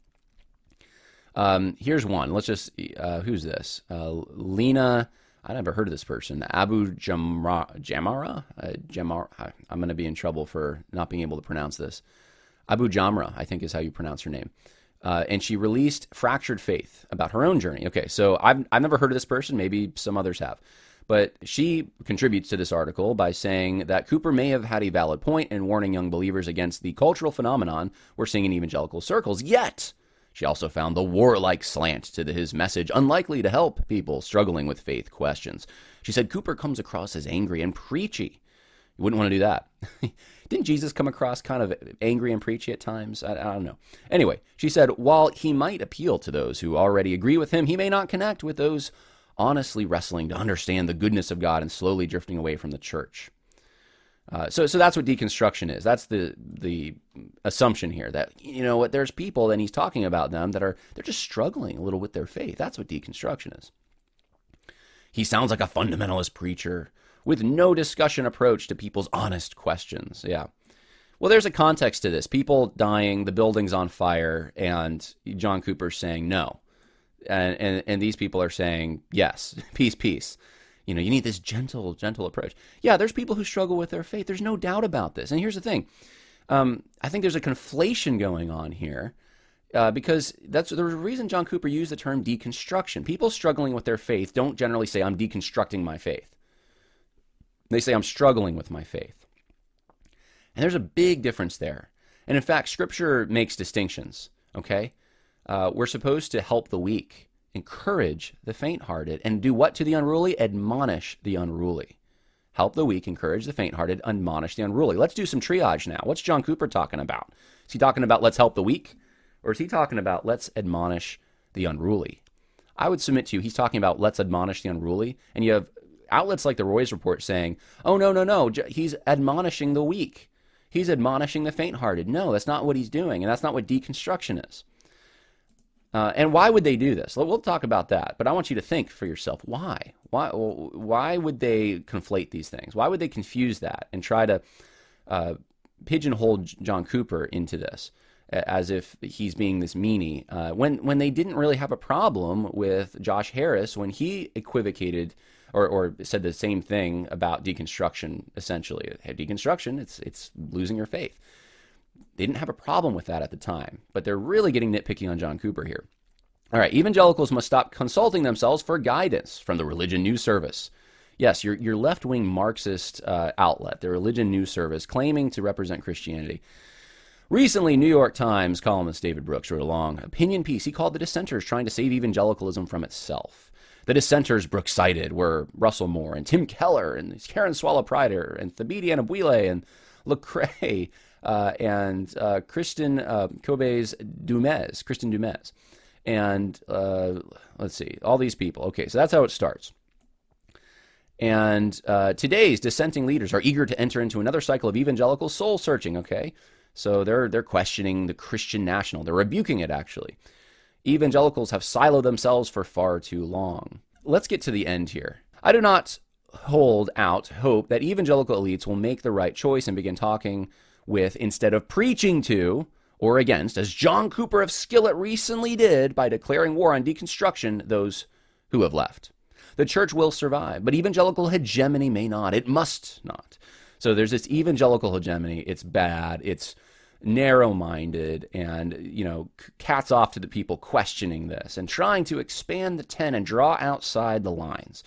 Um, here's one. Let's just uh, who's this? Uh, Lina. I never heard of this person. Abu Jamra, Jamara. Uh, Jamar. I'm going to be in trouble for not being able to pronounce this. Abu Jamra, I think is how you pronounce her name. Uh, and she released Fractured Faith about her own journey. Okay, so I've, I've never heard of this person. Maybe some others have. But she contributes to this article by saying that Cooper may have had a valid point in warning young believers against the cultural phenomenon we're seeing in evangelical circles. Yet, she also found the warlike slant to his message unlikely to help people struggling with faith questions. She said Cooper comes across as angry and preachy. You wouldn't want to do that. Didn't Jesus come across kind of angry and preachy at times? I, I, don't know. Anyway, she said while he might appeal to those who already agree with him, he may not connect with those honestly wrestling to understand the goodness of God and slowly drifting away from the church. Uh, so, so that's what deconstruction is. That's the the assumption here that you know what there's people and he's talking about them that are they're just struggling a little with their faith. That's what deconstruction is. He sounds like a fundamentalist preacher with no discussion approach to people's honest questions. Yeah. Well, there's a context to this. People dying, the building's on fire, and John Cooper's saying no. And, and, and these people are saying yes, peace, peace. You know, you need this gentle, gentle approach. Yeah, there's people who struggle with their faith. There's no doubt about this. And here's the thing um, I think there's a conflation going on here. Uh, because that's the reason John Cooper used the term deconstruction. People struggling with their faith don't generally say, I'm deconstructing my faith. They say, I'm struggling with my faith. And there's a big difference there. And in fact, Scripture makes distinctions, okay? Uh, we're supposed to help the weak, encourage the faint hearted, and do what to the unruly? Admonish the unruly. Help the weak, encourage the faint hearted, admonish the unruly. Let's do some triage now. What's John Cooper talking about? Is he talking about let's help the weak? Or is he talking about let's admonish the unruly? I would submit to you, he's talking about let's admonish the unruly. And you have outlets like the Roys Report saying, oh, no, no, no, he's admonishing the weak. He's admonishing the faint hearted. No, that's not what he's doing. And that's not what deconstruction is. Uh, and why would they do this? We'll talk about that, but I want you to think for yourself. Why? Why? Why would they conflate these things? Why would they confuse that and try to uh, pigeonhole John Cooper into this as if he's being this meanie uh, when when they didn't really have a problem with Josh Harris when he equivocated or, or said the same thing about deconstruction. Essentially, deconstruction it's it's losing your faith. They didn't have a problem with that at the time, but they're really getting nitpicky on John Cooper here. All right, evangelicals must stop consulting themselves for guidance from the Religion News Service. Yes, your, your left wing Marxist uh, outlet, the Religion News Service, claiming to represent Christianity. Recently, New York Times columnist David Brooks wrote a long opinion piece he called The Dissenters Trying to Save Evangelicalism from Itself. The dissenters Brooks cited were Russell Moore and Tim Keller and Karen Swallow Prior and Thabiti Anyabwile and Lecrae uh, and uh, Kristin uh, Kobes Dumez, Kristin Dumez, and uh, let's see, all these people. Okay, so that's how it starts. And uh, today's dissenting leaders are eager to enter into another cycle of evangelical soul searching. Okay, so they're they're questioning the Christian national. They're rebuking it actually. Evangelicals have siloed themselves for far too long. Let's get to the end here. I do not hold out hope that evangelical elites will make the right choice and begin talking with instead of preaching to or against, as John Cooper of Skillet recently did by declaring war on deconstruction, those who have left. The church will survive, but evangelical hegemony may not. It must not. So there's this evangelical hegemony. It's bad. It's narrow minded and, you know, cats off to the people questioning this and trying to expand the tent and draw outside the lines.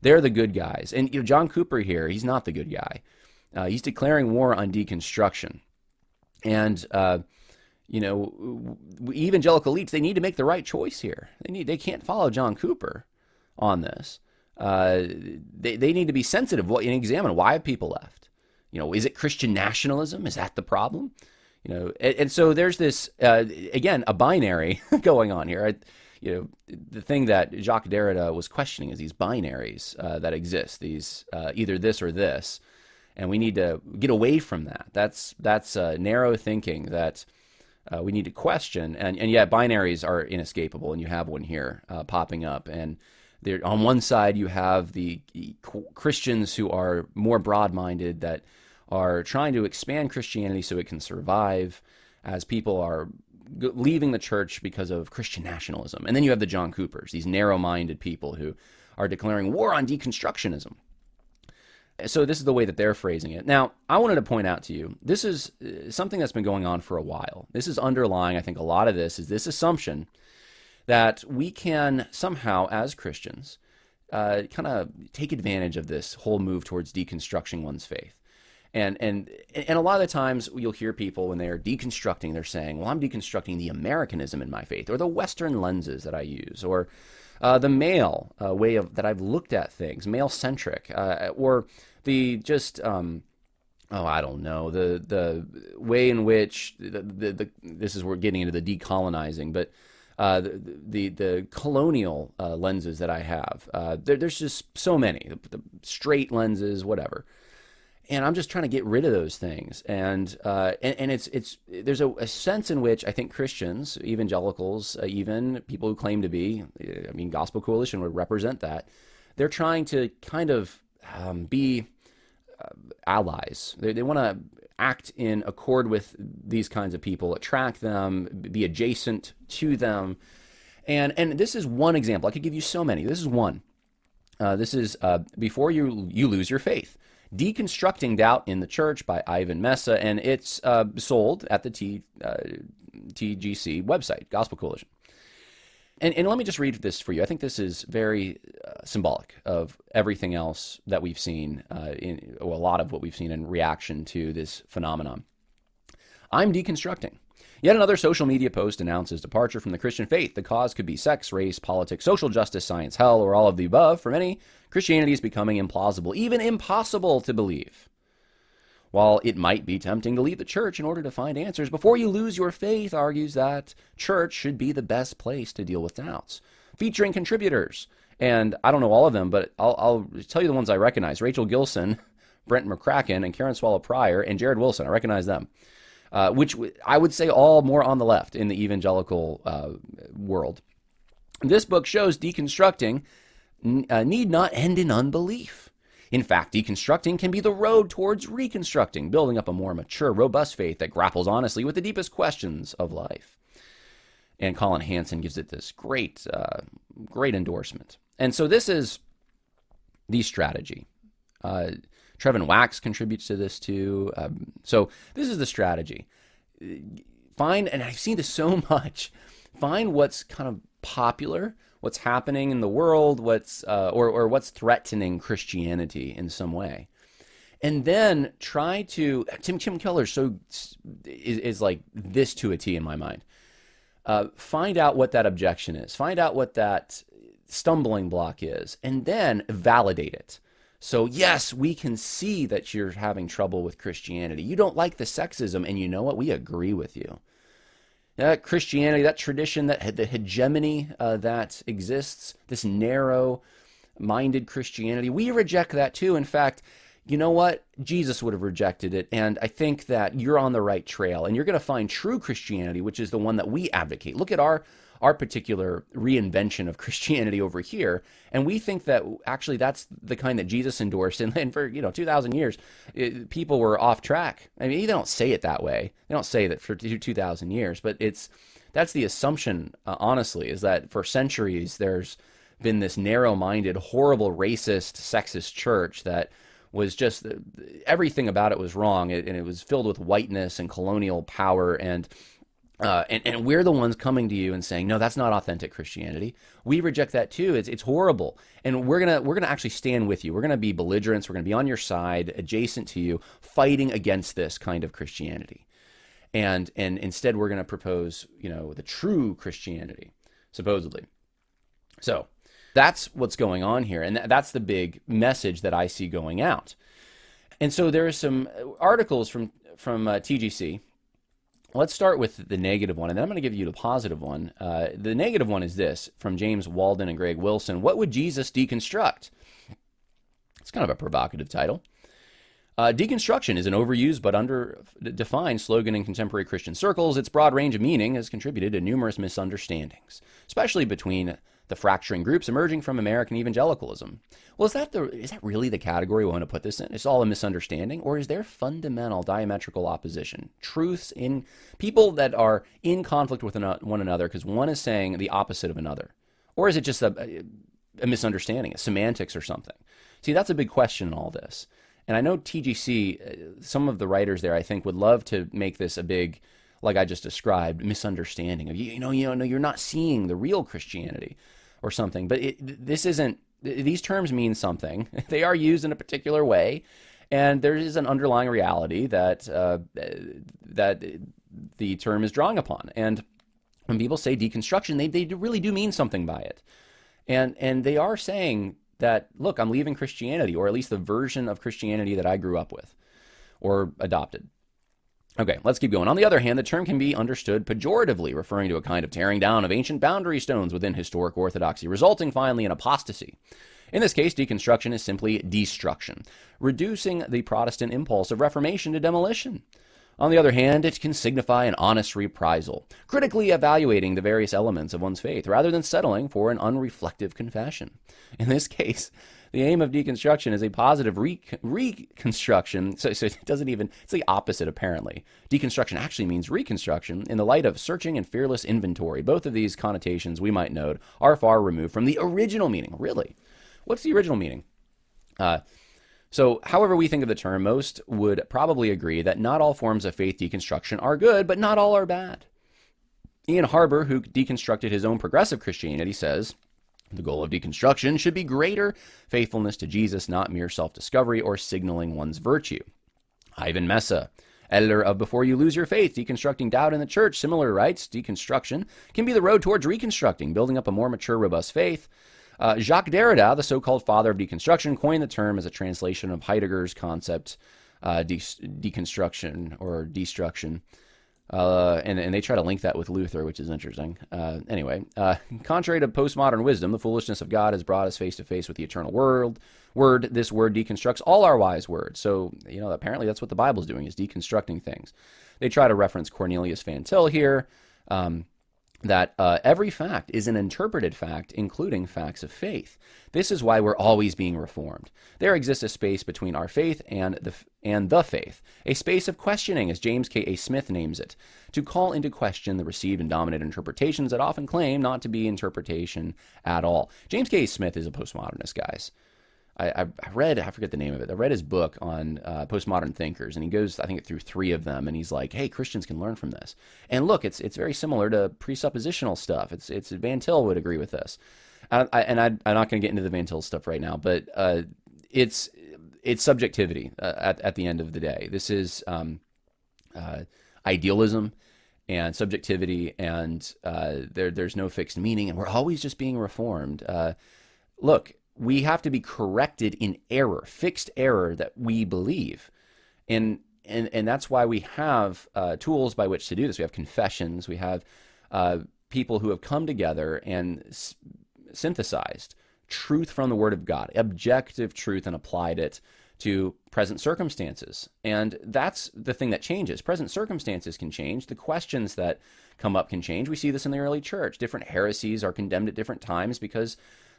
They're the good guys. And, you know, John Cooper here, he's not the good guy. Uh, he's declaring war on deconstruction. And, uh, you know, evangelical elites, they need to make the right choice here. They need, they can't follow John Cooper on this. Uh, they, they need to be sensitive and examine why have people left. You know, is it Christian nationalism? Is that the problem? You know, and, and so there's this uh, again a binary going on here. I, you know, the thing that Jacques Derrida was questioning is these binaries uh, that exist, these uh, either this or this and we need to get away from that. That's that's uh, narrow thinking that uh, we need to question. And and yet binaries are inescapable, and you have one here uh, popping up. And there, on one side, you have the Christians who are more broad-minded that are trying to expand Christianity so it can survive, as people are leaving the church because of Christian nationalism. And then you have the John Coopers, these narrow-minded people who are declaring war on deconstructionism. So this is the way that they're phrasing it. Now, I wanted to point out to you, this is uh, something that's been going on for a while. This is underlying, I think, a lot of this is this assumption that we can somehow, as Christians, uh, kind of take advantage of this whole move towards deconstructing one's faith. And and and a lot of the times you'll hear people when they are deconstructing, they're saying, "Well, I'm deconstructing the Americanism in my faith, or the Western lenses that I use, or uh, the male uh, way of that I've looked at things, male centric, uh, or the just um, oh I don't know the the way in which the, the, the this is we're getting into the decolonizing, but uh, the, the, the colonial uh, lenses that I have. Uh, there, there's just so many, the, the, straight lenses, whatever. And I'm just trying to get rid of those things. And uh, and, and, it's it's there's a, a, sense in which I think Christians, evangelicals, uh, even people who claim to be, I mean, Gospel Coalition would represent that. They're trying to kind of um, be allies. They, they want to act in accord with these kinds of people, attract them, be adjacent to them. And, and this is one example. I could give you so many. This is one. Uh, this is uh, Before you, you Lose Your Faith Deconstructing Doubt in the Church by Ivan Mesa, and it's uh, sold at the T, uh, TGC website, Gospel Coalition. And, and let me just read this for you. I think this is very uh, symbolic of everything else that we've seen, uh, in, well, a lot of what we've seen in reaction to this phenomenon. I'm deconstructing. Yet another social media post announces departure from the Christian faith. The cause could be sex, race, politics, social justice, science, hell, or all of the above. For many, Christianity is becoming implausible, even impossible to believe. While it might be tempting to leave the church in order to find answers, before you lose your faith, argues that church should be the best place to deal with doubts. Featuring contributors, and I don't know all of them, but I'll, I'll tell you the ones I recognize Rachel Gilson, Brett McCracken, and Karen Swallow Prior, and Jared Wilson. I recognize them. Uh, which I would say all more on the left in the evangelical uh, world. This book shows deconstructing uh, need not end in unbelief. In fact, deconstructing can be the road towards reconstructing, building up a more mature, robust faith that grapples honestly with the deepest questions of life. And Colin Hansen gives it this great, uh, great endorsement. And so this is the strategy. Uh, Trevin Wax contributes to this too. Um, so this is the strategy. Find, and I've seen this so much. Find what's kind of popular what's happening in the world, what's uh, or or what's threatening Christianity in some way, and then try to Tim Tim Keller so is, is like this to a T in my mind. Uh, find out what that objection is. Find out what that stumbling block is, and then validate it. So, yes, we can see that you're having trouble with Christianity. You don't like the sexism, and you know what? We agree with you that Christianity, that tradition, that the hegemony uh, that exists, this narrow minded Christianity, we reject that too. In fact, you know what? Jesus would have rejected it. And I think that you're on the right trail and you're going to find true Christianity, which is the one that we advocate. Look at our our particular reinvention of Christianity over here. And we think that actually that's the kind that Jesus endorsed. And then for, you know, 2,000 years, it, people were off track. I mean, they don't say it that way. They don't say that for 2,000 years, but it's, that's the assumption, uh, honestly, is that for centuries there's been this narrow minded, horrible, racist, sexist church that was just everything about it was wrong. and it was filled with whiteness and colonial power. And uh, and, and we're the ones coming to you and saying, no, that's not authentic Christianity. We reject that too. It's, it's horrible. And we're going to we're gonna actually stand with you. We're going to be belligerents. We're going to be on your side, adjacent to you, fighting against this kind of Christianity. And, and instead, we're going to propose, you know, the true Christianity, supposedly. So that's what's going on here. And that's the big message that I see going out. And so there are some articles from, from uh, TGC Let's start with the negative one, and then I'm going to give you the positive one. Uh, the negative one is this from James Walden and Greg Wilson What would Jesus deconstruct? It's kind of a provocative title. Uh, deconstruction is an overused but underdefined slogan in contemporary Christian circles. Its broad range of meaning has contributed to numerous misunderstandings, especially between the fracturing groups emerging from American evangelicalism. Well, is that the is that really the category we want to put this in? It's all a misunderstanding, or is there fundamental diametrical opposition, truths in people that are in conflict with one another because one is saying the opposite of another, or is it just a, a misunderstanding, a semantics or something? See, that's a big question in all this. And I know TGC, uh, some of the writers there, I think, would love to make this a big like I just described, misunderstanding of you, you know, you know, you're not seeing the real Christianity or something. But it, this isn't, these terms mean something. they are used in a particular way. And there is an underlying reality that, uh, that the term is drawing upon. And when people say deconstruction, they, they really do mean something by it. And, and they are saying that, look, I'm leaving Christianity, or at least the version of Christianity that I grew up with or adopted. Okay, let's keep going. On the other hand, the term can be understood pejoratively, referring to a kind of tearing down of ancient boundary stones within historic orthodoxy, resulting finally in apostasy. In this case, deconstruction is simply destruction, reducing the Protestant impulse of Reformation to demolition. On the other hand, it can signify an honest reprisal, critically evaluating the various elements of one's faith rather than settling for an unreflective confession. In this case, the aim of deconstruction is a positive re- reconstruction. So, so it doesn't even, it's the opposite apparently. Deconstruction actually means reconstruction in the light of searching and fearless inventory. Both of these connotations, we might note, are far removed from the original meaning. Really? What's the original meaning? Uh, so, however we think of the term, most would probably agree that not all forms of faith deconstruction are good, but not all are bad. Ian Harber, who deconstructed his own progressive Christianity, says the goal of deconstruction should be greater faithfulness to Jesus, not mere self discovery or signaling one's virtue. Ivan Mesa, editor of Before You Lose Your Faith, Deconstructing Doubt in the Church, similar writes Deconstruction can be the road towards reconstructing, building up a more mature, robust faith. Uh, Jacques Derrida, the so called father of deconstruction, coined the term as a translation of Heidegger's concept, uh, de- deconstruction or destruction. Uh, and, and they try to link that with Luther, which is interesting. Uh, anyway, uh, contrary to postmodern wisdom, the foolishness of God has brought us face to face with the eternal world. Word, this word deconstructs all our wise words. So, you know, apparently that's what the Bible's doing is deconstructing things. They try to reference Cornelius Van Til here. Um, that uh, every fact is an interpreted fact, including facts of faith. This is why we're always being reformed. There exists a space between our faith and the and the faith, a space of questioning, as James K. A. Smith names it, to call into question the received and dominant interpretations that often claim not to be interpretation at all. James K. A. Smith is a postmodernist, guys. I, I, read, I forget the name of it. I read his book on uh, postmodern thinkers, and he goes, I think, through three of them, and he's like, "Hey, Christians can learn from this." And look, it's it's very similar to presuppositional stuff. It's it's Van Til would agree with this, I, I, and I, am not going to get into the Van Til stuff right now, but uh, it's it's subjectivity uh, at at the end of the day. This is um, uh, idealism and subjectivity, and uh, there there's no fixed meaning, and we're always just being reformed. Uh, look, we have to be corrected in error, fixed error that we believe. And and and that's why we have uh, tools by which to do this. We have confessions. We have uh, people who have come together and s- synthesized truth from the Word of God, objective truth, and applied it to present circumstances. And that's the thing that changes. Present circumstances can change. The questions that come up can change. We see this in the early church. Different heresies are condemned at different times because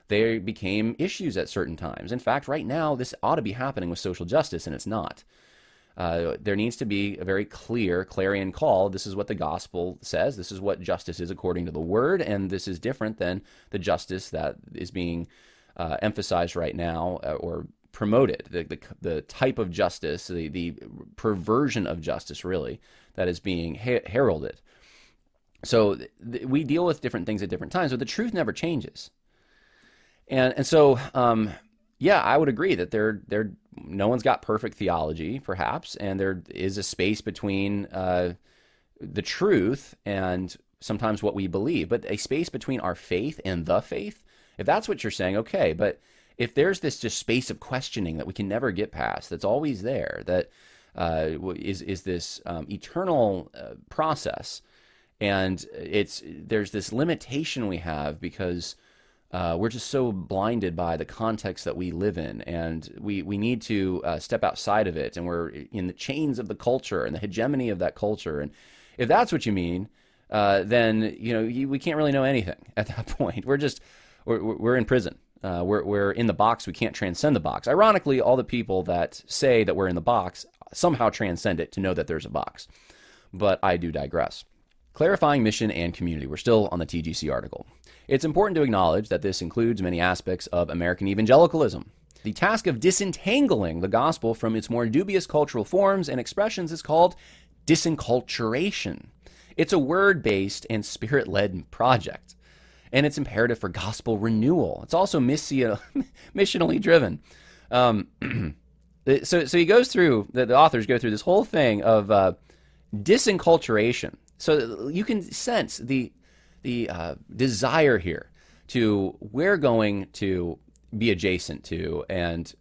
they became issues at certain times. In fact, right now, this ought to be happening with social justice, and it's not. Uh, there needs to be a very clear clarion call. This is what the gospel says. This is what justice is according to the word, and this is different than the justice that is being uh, emphasized right now uh, or promoted. The, the, the, type of justice, the, the perversion of justice, really, that is being her- heralded. So th- we deal with different things at different times, but the truth never changes. And and so um, yeah, I would agree that there there no one's got perfect theology, perhaps, and there is a space between uh, the truth and sometimes what we believe, but a space between our faith and the faith. If that's what you're saying, okay. But if there's this just space of questioning that we can never get past, that's always there, that uh, is is this um, eternal uh, process, and it's there's this limitation we have because uh, we're just so blinded by the context that we live in, and we we need to uh, step outside of it, and we're in the chains of the culture and the hegemony of that culture. And if that's what you mean, uh, then you know you, we can't really know anything at that point. We're just we're, we're in prison. Uh, we're we're in the box. We can't transcend the box. Ironically, all the people that say that we're in the box somehow transcend it to know that there's a box. But I do digress. Clarifying mission and community. We're still on the TGC article. It's important to acknowledge that this includes many aspects of American evangelicalism. The task of disentangling the gospel from its more dubious cultural forms and expressions is called disenculturation. It's a word based and spirit led project, and it's imperative for gospel renewal. It's also missio- missionally driven. Um, so, so he goes through, the, the, authors go through this whole thing of uh, disenculturation. So you can sense the the uh, desire here to we're going to be adjacent to and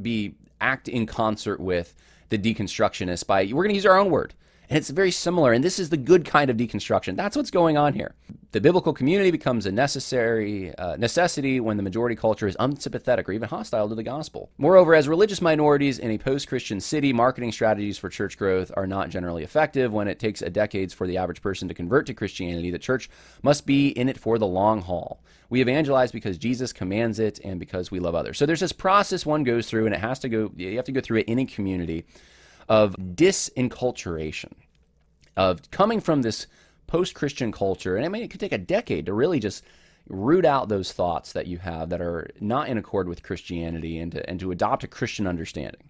be act in concert with the deconstructionists by we're going to use our own word and it's very similar and this is the good kind of deconstruction that's what's going on here the biblical community becomes a necessary uh, necessity when the majority culture is unsympathetic or even hostile to the gospel. Moreover, as religious minorities in a post-Christian city, marketing strategies for church growth are not generally effective when it takes a decades for the average person to convert to Christianity. The church must be in it for the long haul. We evangelize because Jesus commands it and because we love others. So there's this process one goes through and it has to go you have to go through it in a community of disenculturation of coming from this post Christian culture, and I mean, it could take a decade to really just root out those thoughts that you have that are not in accord with Christianity and to, and to adopt a Christian understanding.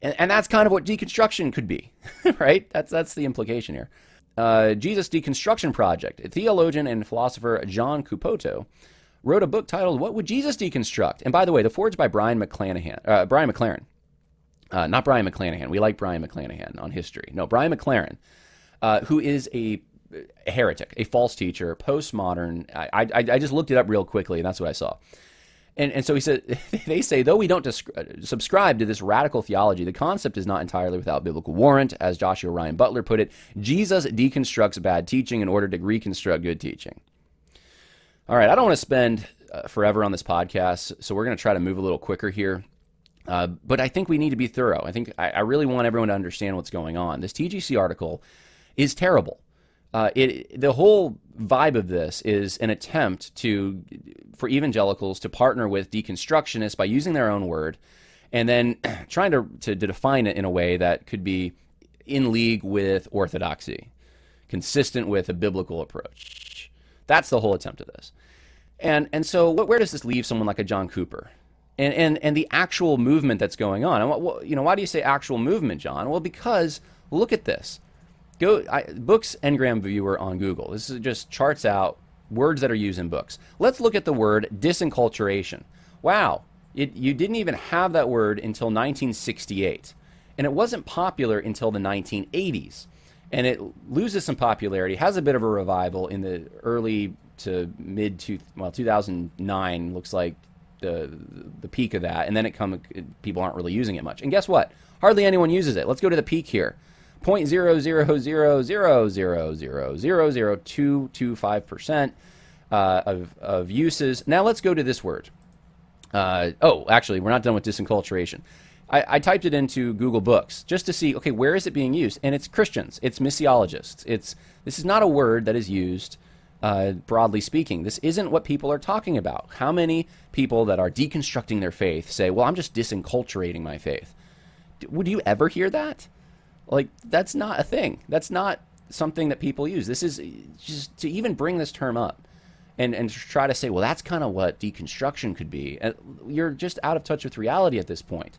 And, and that's kind of what deconstruction could be, right? That's, that's the implication here. uh, Jesus Deconstruction Project. Theologian and philosopher John Caputo wrote a book titled "What Would Jesus Deconstruct?" And by the way, the forward's by Brian McClanahan, uh, Brian McLaren, uh, not Brian McClanahan. We like Brian McClanahan on history. No, Brian McLaren, uh, who is a, heretic, a false teacher, postmodern. I, I, I just looked it up real quickly, and that's what I saw. And, and so he said, they say, though we don't descri- subscribe to this radical theology, the concept is not entirely without biblical warrant. As Joshua Ryan Butler put it, Jesus deconstructs bad teaching in order to reconstruct good teaching. All right, I don't want to spend uh, forever on this podcast, so we're going to try to move a little quicker here. Uh, but I think we need to be thorough. I think I, I, really want everyone to understand what's going on. This TGC article is terrible. Uh, it the whole vibe of this is an attempt to for evangelicals to partner with deconstructionists by using their own word, and then trying to, to to define it in a way that could be in league with orthodoxy, consistent with a biblical approach. That's the whole attempt of this. And and so where does this leave someone like a John Cooper? And and and the actual movement that's going on. And what, you know, why do you say actual movement, Jon? Well, because look at this. Go I, books Ngram Viewer on Google. This is just charts out words that are used in books. Let's look at the word disenculturation. Wow, it, you didn't even have that word until 1968, and it wasn't popular until the 1980s. And it loses some popularity, has a bit of a revival in the early to mid to well 2009 looks like the the peak of that, and then it come people aren't really using it much. And guess what? Hardly anyone uses it. Let's go to the peak here. Point zero zero zero zero zero zero zero zero two two five percent uh, of, of uses. Now let's go to this word. Uh, oh, actually, we're not done with disenculturation. I, I, typed it into Google Books just to see, okay, where is it being used? And it's Christians, it's missiologists. It's this is not a word that is used uh, broadly speaking. This isn't what people are talking about. How many people that are deconstructing their faith say, well, I'm just disenculturating my faith? Would you ever hear that? Like, that's not a thing. That's not something that people use. This is just to even bring this term up and, and try to say, well, that's kind of what deconstruction could be. You're just out of touch with reality at this point.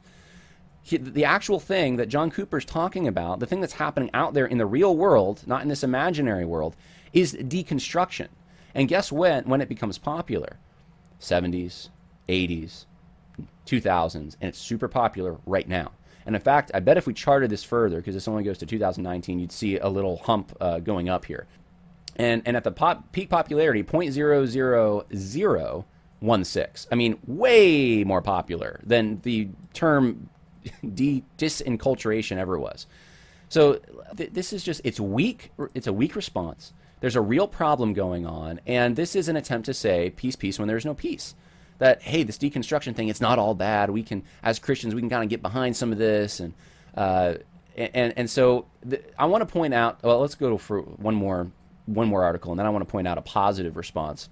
He, the actual thing that John Cooper's talking about, the thing that's happening out there in the real world, not in this imaginary world, is deconstruction. And guess when when it becomes popular? 70s, 80s, 2000s, and it's super popular right now. And in fact, I bet if we charted this further, because this only goes to 2019, you'd see a little hump uh, going up here. And, and at the pop, peak popularity, 0.00016. I mean, way more popular than the term de- disenculturation ever was. So th- this is just, it's weak. It's a weak response. There's a real problem going on, and this is an attempt to say peace, peace when there's no peace. That hey, this deconstruction thing, it's not all bad. We can, as Christians, we can kind of get behind some of this, and uh, and and so the, I want to point out. Well, let's go for one more one more article, and then I want to point out a positive response.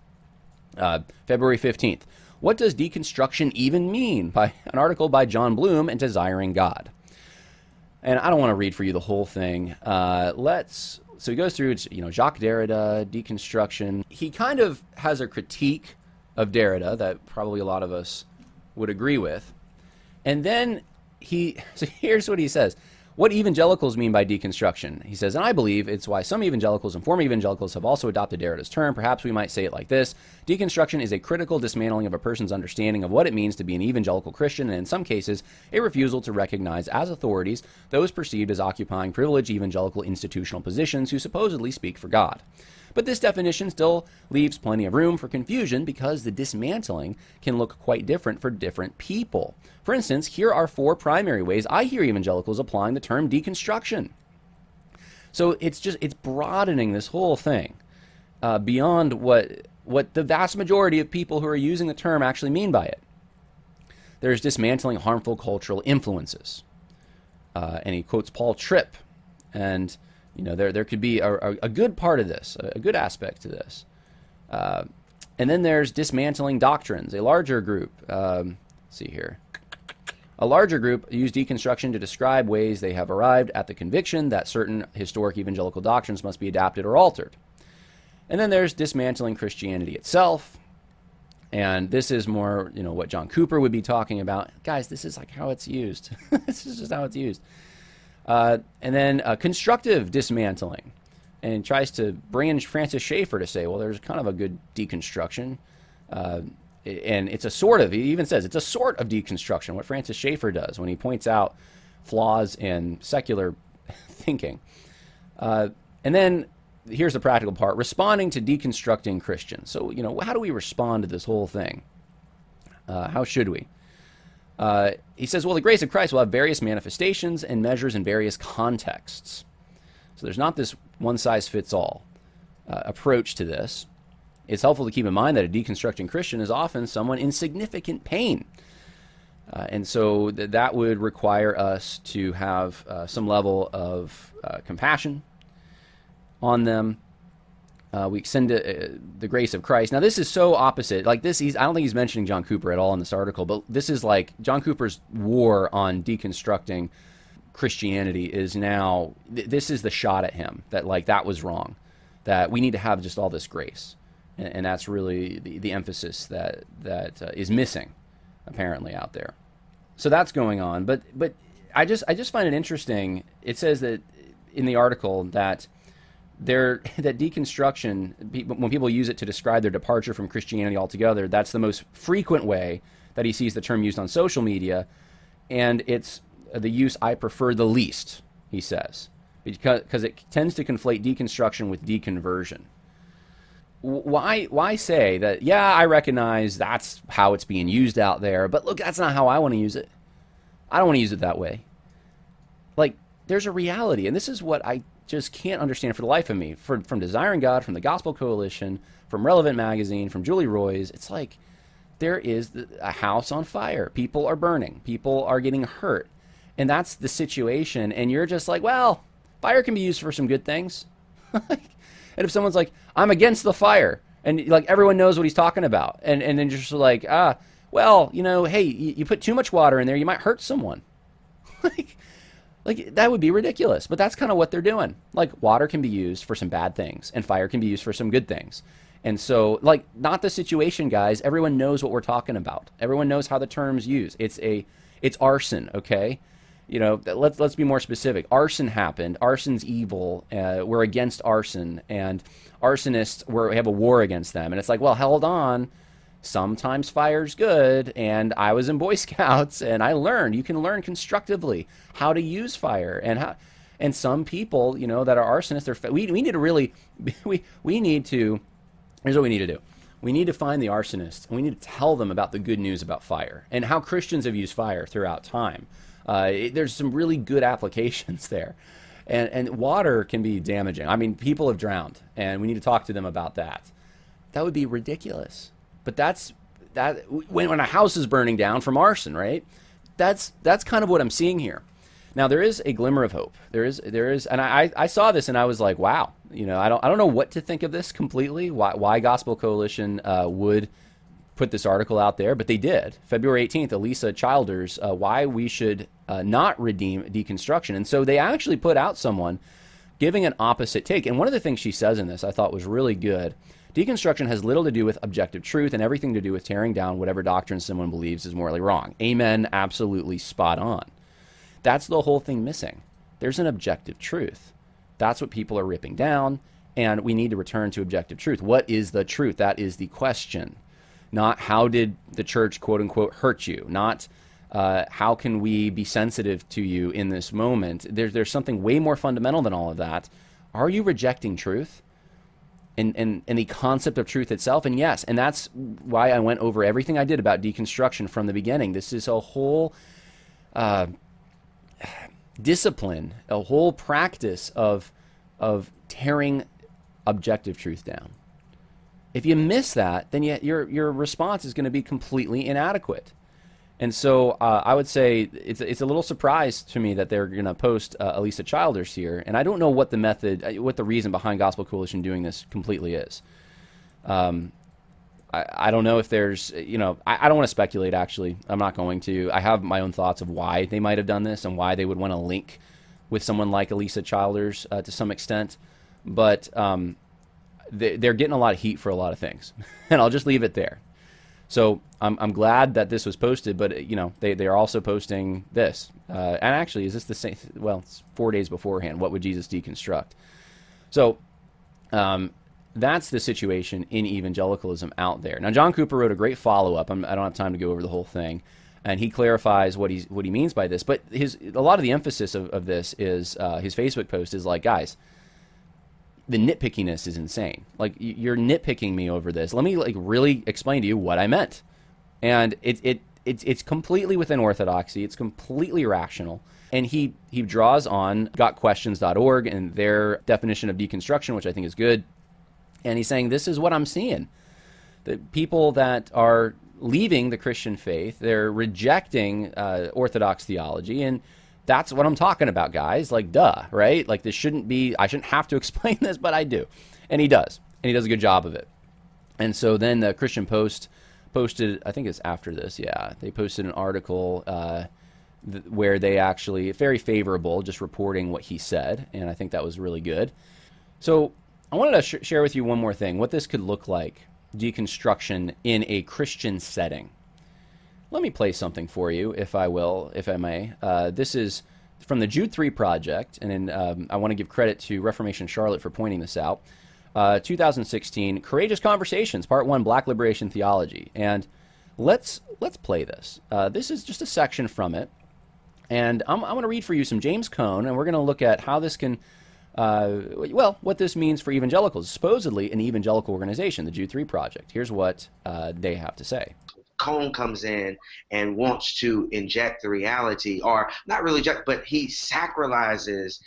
Uh, February fifteenth. What does deconstruction even mean? By an article by Jon Bloom and Desiring God. And I don't want to read for you the whole thing. Uh, let's so he goes through, you know, Jacques Derrida, deconstruction. He kind of has a critique of Derrida that probably a lot of us would agree with. And then he, so here's what he says. What evangelicals mean by deconstruction? He says, and I believe it's why some evangelicals and former evangelicals have also adopted Derrida's term. Perhaps we might say it like this Deconstruction is a critical dismantling of a person's understanding of what it means to be an evangelical Christian, and in some cases, a refusal to recognize as authorities those perceived as occupying privileged evangelical institutional positions who supposedly speak for God. But this definition still leaves plenty of room for confusion because the dismantling can look quite different for different people. For instance, here are four primary ways I hear evangelicals applying the term deconstruction. So it's just it's broadening this whole thing uh, beyond what what the vast majority of people who are using the term actually mean by it. There's dismantling harmful cultural influences, uh, and he quotes Paul Tripp, and you know, there there could be a, a, good part of this, a, a good aspect to this. Uh, and then there's dismantling doctrines. A larger group, um, see here, a larger group use deconstruction to describe ways they have arrived at the conviction that certain historic evangelical doctrines must be adapted or altered. And then there's dismantling Christianity itself. And this is more, you know, what John Cooper would be talking about. Guys, this is like how it's used. this is just how it's used. Uh, and then uh, constructive dismantling. and tries to bring in Francis Schaeffer to say, well, there's kind of a good deconstruction. Uh, and it's a sort of, he even says it's a sort of deconstruction, what Francis Schaeffer does when he points out flaws in secular thinking. Uh, and then here's the practical part responding to deconstructing Christians. So, you know, how do we respond to this whole thing? Uh, how should we? Uh, he says, well, the grace of Christ will have various manifestations and measures in various contexts. So there's not this one size fits all uh, approach to this. It's helpful to keep in mind that a deconstructing Christian is often someone in significant pain. Uh, and so th- that would require us to have uh, some level of uh, compassion on them. Uh, we extend uh, the grace of Christ. Now, this is so opposite. Like this, he's, I don't think he's mentioning John Cooper at all in this article, but this is like John Cooper's war on deconstructing Christianity is now. Th- this is the shot at him that like that was wrong. That we need to have just all this grace, and, and that's really the, the, emphasis that that uh, is missing, apparently out there. So that's going on. But but I just I just find it interesting. It says that in the article that that deconstruction when people use it to describe their departure from Christianity altogether, that's the most frequent way that he sees the term used on social media, and it's uh, the use I prefer the least. He says because because it tends to conflate deconstruction with deconversion. Why why say that? Yeah, I recognize that's how it's being used out there, but look, that's not how I want to use it. I don't want to use it that way. Like there's a reality, and this is what I just can't understand for the life of me. For, from Desiring God, from the Gospel Coalition, from Relevant Magazine, from Julie Roys, it's like there is a house on fire. People are burning. People are getting hurt. And that's the situation. And you're just like, well, fire can be used for some good things. and if someone's like, I'm against the fire, and like everyone knows what he's talking about, and, and then just like, ah, well, you know, hey, you, you put too much water in there, you might hurt someone. like, like that would be ridiculous, but that's kind of what they're doing. Like water can be used for some bad things and fire can be used for some good things. And so like not the situation guys, everyone knows what we're talking about. Everyone knows how the terms use. It's a it's arson, okay? You know, let's let's be more specific. Arson happened. Arson's evil. Uh, we're against arson, and arsonists we have a war against them. And it's like, well, hold on sometimes fire's good and i was in boy scouts and i learned you can learn constructively how to use fire and how and some people you know that are arsonists are we, we need to really we, we need to here's what we need to do. We need to find the arsonists and we need to tell them about the good news about fire and how christians have used fire throughout time. Uh, it, there's some really good applications there. And, and water can be damaging. I mean people have drowned and we need to talk to them about that. That would be ridiculous but that's that when, when a house is burning down from arson, right? That's that's kind of what I'm seeing here. Now there is a glimmer of hope. There is there is, and I I saw this and I was like, wow. You know, I don't I don't know what to think of this completely. Why why Gospel Coalition uh, would put this article out there, but they did. February 18th, Alisa Childers, uh, why we should uh, not redeem deconstruction, and so they actually put out someone giving an opposite take. And one of the things she says in this I thought was really good. Deconstruction has little to do with objective truth and everything to do with tearing down whatever doctrine someone believes is morally wrong. Amen. Absolutely spot on. That's the whole thing missing. There's an objective truth. That's what people are ripping down, and we need to return to objective truth. What is the truth? That is the question. Not how did the church, quote unquote, hurt you? Not uh, how can we be sensitive to you in this moment? There's, there's something way more fundamental than all of that. Are you rejecting truth? And, and, and the concept of truth itself. And yes, and that's why I went over everything I did about deconstruction from the beginning. This is a whole uh, discipline, a whole practice of, of tearing objective truth down. If you miss that, then you, your, your response is going to be completely inadequate. And so uh, I would say it's, it's a little surprise to me that they're going to post uh, Alisa Childers here, and I don't know what the method, uh, what the reason behind Gospel Coalition doing this completely is. Um, I, I don't know if there's, you know, I, I don't want to speculate. Actually, I'm not going to. I have my own thoughts of why they might have done this and why they would want to link with someone like Alisa Childers uh, to some extent, but um, they, they're getting a lot of heat for a lot of things, and I'll just leave it there. So I'm, I'm glad that this was posted, but you know they, they are also posting this. Uh, and actually, is this the same? Well, it's four days beforehand. What would Jesus deconstruct? So Um, that's the situation in evangelicalism out there. Now, John Cooper wrote a great follow up. I don't have time to go over the whole thing, and he clarifies what he's what he means by this. But his a lot of the emphasis of, of this is uh, his Facebook post is like, guys, the nitpickiness is insane. Like you're nitpicking me over this. Let me like really explain to you what I meant, and it it it's it's completely within orthodoxy. It's completely rational. And he he draws on gotquestions.org and their definition of deconstruction, which I think is good. And he's saying this is what I'm seeing. The people that are leaving the Christian faith, they're rejecting uh, orthodox theology and that's what I'm talking about, guys. Like, duh, right? Like, this shouldn't be, I shouldn't have to explain this, but I do. And he does. And he does a good job of it. And so then the Christian Post posted, I think it's after this, yeah. They posted an article uh, th- where they actually, very favorable, just reporting what he said. And I think that was really good. So I wanted to sh- share with you one more thing what this could look like deconstruction in a Christian setting. Let me play something for you, if I will, if I may. Uh, this is from the Jude 3 project, and um, I want to give credit to Reformation Charlotte for pointing this out. Uh, 2016, Courageous Conversations, Part 1, Black Liberation Theology. And let's, let's play this. Uh, this is just a section from it. And I'm, I'm going to read for you some James Cone, and we're going to look at how this can, uh, well, what this means for evangelicals. Supposedly an evangelical organization, the Jude 3 Project. Here's what uh, they have to say. Cone comes in and wants to inject the reality, or not really inject, but he sacralizes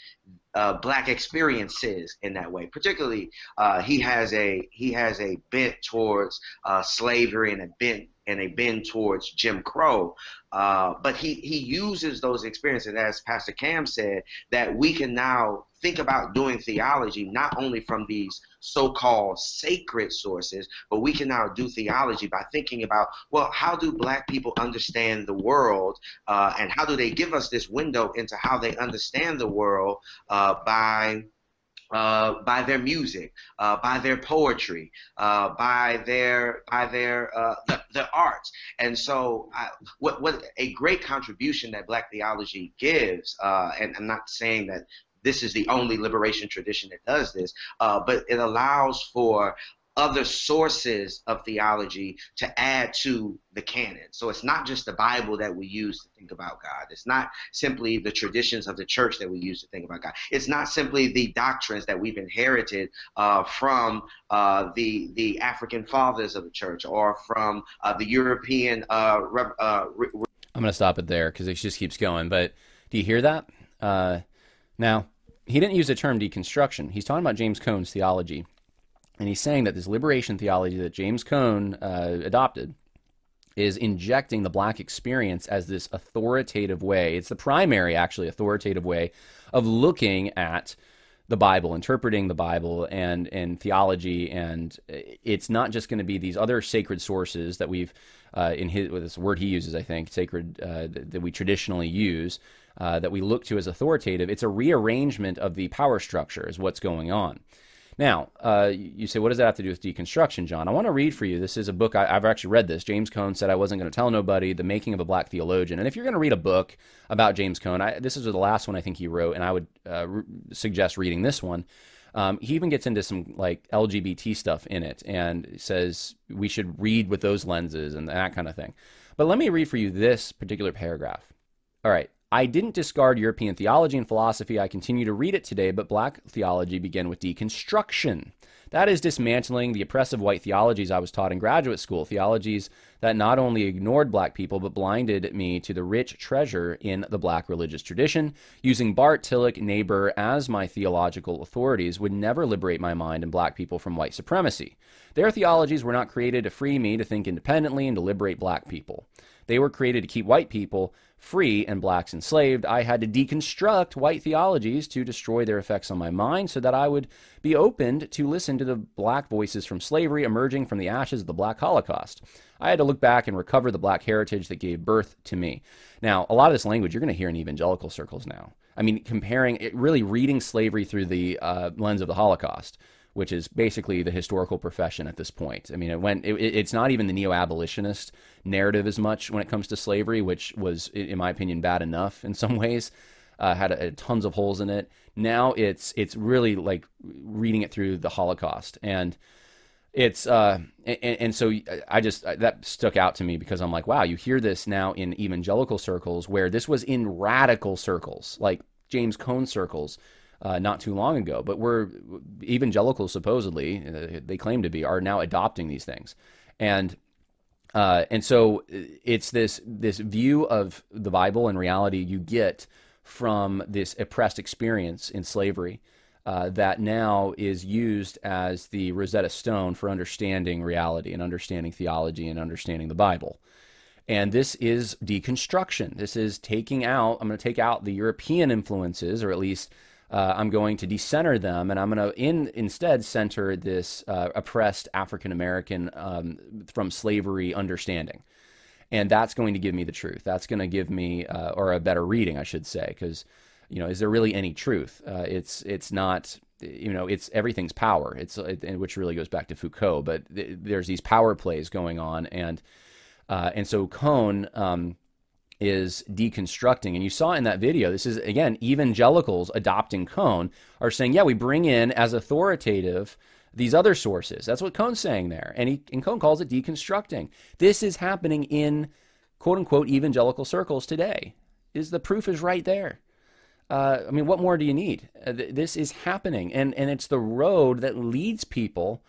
uh, black experiences in that way. Particularly, uh, he has a he has a bent towards uh, slavery and a bent and a bend towards Jim Crow. Uh, but he he uses those experiences, as Pastor Cam said, that we can now think about doing theology not only from these so-called sacred sources, but we can now do theology by thinking about, well, how do black people understand the world, uh, and how do they give us this window into how they understand the world uh, by uh, by their music, uh, by their poetry, uh, by their by their uh, the, the arts, and so I, what what a great contribution that Black theology gives, uh, and I'm not saying that this is the only liberation tradition that does this, uh, but it allows for other sources of theology to add to the canon. So it's not just the Bible that we use to think about God. It's not simply the traditions of the church that we use to think about God. It's not simply the doctrines that we've inherited uh, from uh, the the African fathers of the church or from uh, the European. Uh, uh, re- I'm going to stop it there because it just keeps going. But do you hear that? Uh, now, he didn't use the term deconstruction. He's talking about James Cone's theology and he's saying that this liberation theology that James Cone uh, adopted is injecting the black experience as this authoritative way. It's the primary, actually, authoritative way of looking at the Bible, interpreting the Bible and and theology, and it's not just going to be these other sacred sources that we've uh, in his with this word he uses, I think, sacred uh, that, that, we traditionally use. Uh, that we look to as authoritative, it's a rearrangement of the power structure, is what's going on. Now, uh, you say, what does that have to do with deconstruction, John? I want to read for you. This is a book, I, have actually read this. James Cone said I wasn't going to tell nobody, The Making of a Black Theologian. And if you're going to read a book about James Cone, I, this is the last one I think he wrote, and I would uh, re- suggest reading this one. Um, he even gets into some like LGBT stuff in it and says we should read with those lenses and that kind of thing. But let me read for you this particular paragraph. All right. I didn't discard European theology and philosophy. I continue to read it today, but black theology began with deconstruction. That is dismantling the oppressive white theologies I was taught in graduate school, theologies that not only ignored black people, but blinded me to the rich treasure in the black religious tradition. Using Barth, Tillich, Niebuhr as my theological authorities would never liberate my mind and black people from white supremacy. Their theologies were not created to free me to think independently and to liberate black people. They were created to keep white people free and blacks enslaved, I had to deconstruct white theologies to destroy their effects on my mind so that I would be opened to listen to the black voices from slavery emerging from the ashes of the black Holocaust. I had to look back and recover the black heritage that gave birth to me. Now, a lot of this language you're going to hear in evangelical circles now. I mean, comparing it, really reading slavery through the uh, lens of the Holocaust which is basically the historical profession at this point. I mean, it went. It, it's not even the neo-abolitionist narrative as much when it comes to slavery, which was, in my opinion, bad enough in some ways. uh, had a, tons of holes in it. Now it's it's really like reading it through the Holocaust, and it's uh, and, and so I just that stuck out to me because I'm like, wow, you hear this now in evangelical circles where this was in radical circles, like James Cone circles. Uh, not too long ago, but we're evangelicals supposedly uh, they claim to be are now adopting these things, and uh, and so it's this this view of the Bible and reality you get from this oppressed experience in slavery uh, that now is used as the Rosetta Stone for understanding reality and understanding theology and understanding the Bible. And this is deconstruction. This is taking out, I'm going to take out the European influences, or at least uh, I'm going to decenter them, and I'm going to in, instead center this uh, oppressed African American um, from slavery understanding and that's going to give me the truth. That's going to give me, uh, or a better reading, I should say, because you know, is there really any truth? Uh, it's it's not. You know, it's everything's power. It's it, which really goes back to Foucault. But th- there's these power plays going on, and uh, and so Cone. Um, is deconstructing. And you saw in that video, this is again, evangelicals adopting Cone are saying, yeah, we bring in as authoritative these other sources. That's what Cone's saying there. And, he, and Cone calls it deconstructing. This is happening in quote unquote evangelical circles today. Is the proof is right there. Uh, I mean, what more do you need? Uh, th- this is happening, and and it's the road that leads people.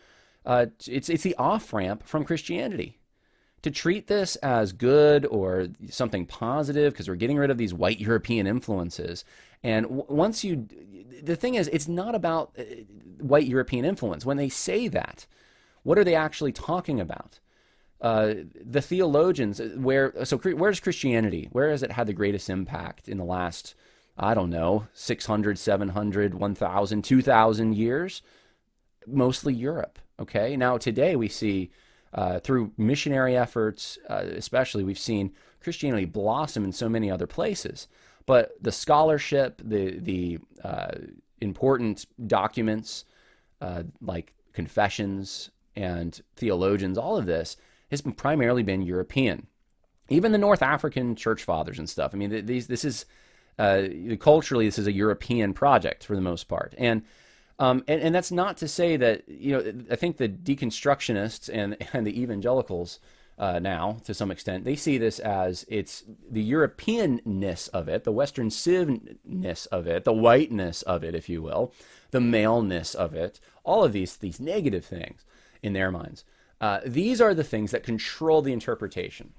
Uh, it's it's the off ramp from Christianity. To treat this as good or something positive because we're getting rid of these white European influences, and w- once you, the thing is, it's not about uh, white European influence. When they say that, what are they actually talking about? Uh, the theologians, uh, where so where's Christianity? Where has it had the greatest impact in the last, I don't know, 600, 700, 1,000, 2,000 years? Mostly Europe. Okay. Now today we see uh, through missionary efforts, uh, especially, we've seen Christianity blossom in so many other places. But the scholarship, the the uh, important documents uh, like confessions and theologians, all of this has been primarily been European. Even the North African church fathers and stuff. I mean, these this is uh, culturally this is a European project for the most part, and, um, and and that's not to say that you know I think the deconstructionists and and the evangelicals uh, now to some extent they see this as it's the Europeanness of it, the Western civness of it, the whiteness of it, if you will, the maleness of it, all of these these negative things in their minds. Uh, these are the things that control the interpretation.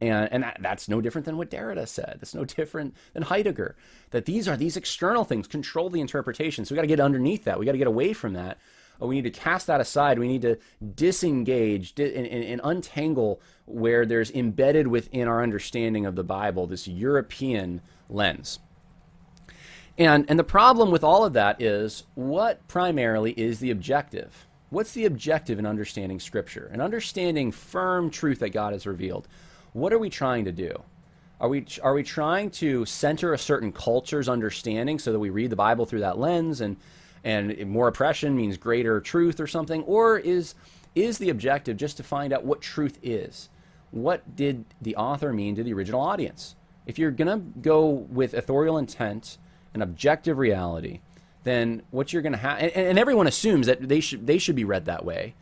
And, and that, that's no different than what Derrida said. That's no different than Heidegger. That these are these external things control the interpretation. So we got to get underneath that. We got to get away from that. We need to cast that aside. We need to disengage and, and, and untangle where there's embedded within our understanding of the Bible this European lens. And, and the problem with all of that is what primarily is the objective? What's the objective in understanding Scripture and understanding firm truth that God has revealed? What are we trying to do? Are we, are we trying to center a certain culture's understanding so that we read the Bible through that lens and, and more oppression means greater truth or something? Or is, is the objective just to find out what truth is? What did the author mean to the original audience? If you're going to go with authorial intent and objective reality, then what you're going to have, and, and, everyone assumes that they should they should be read that way.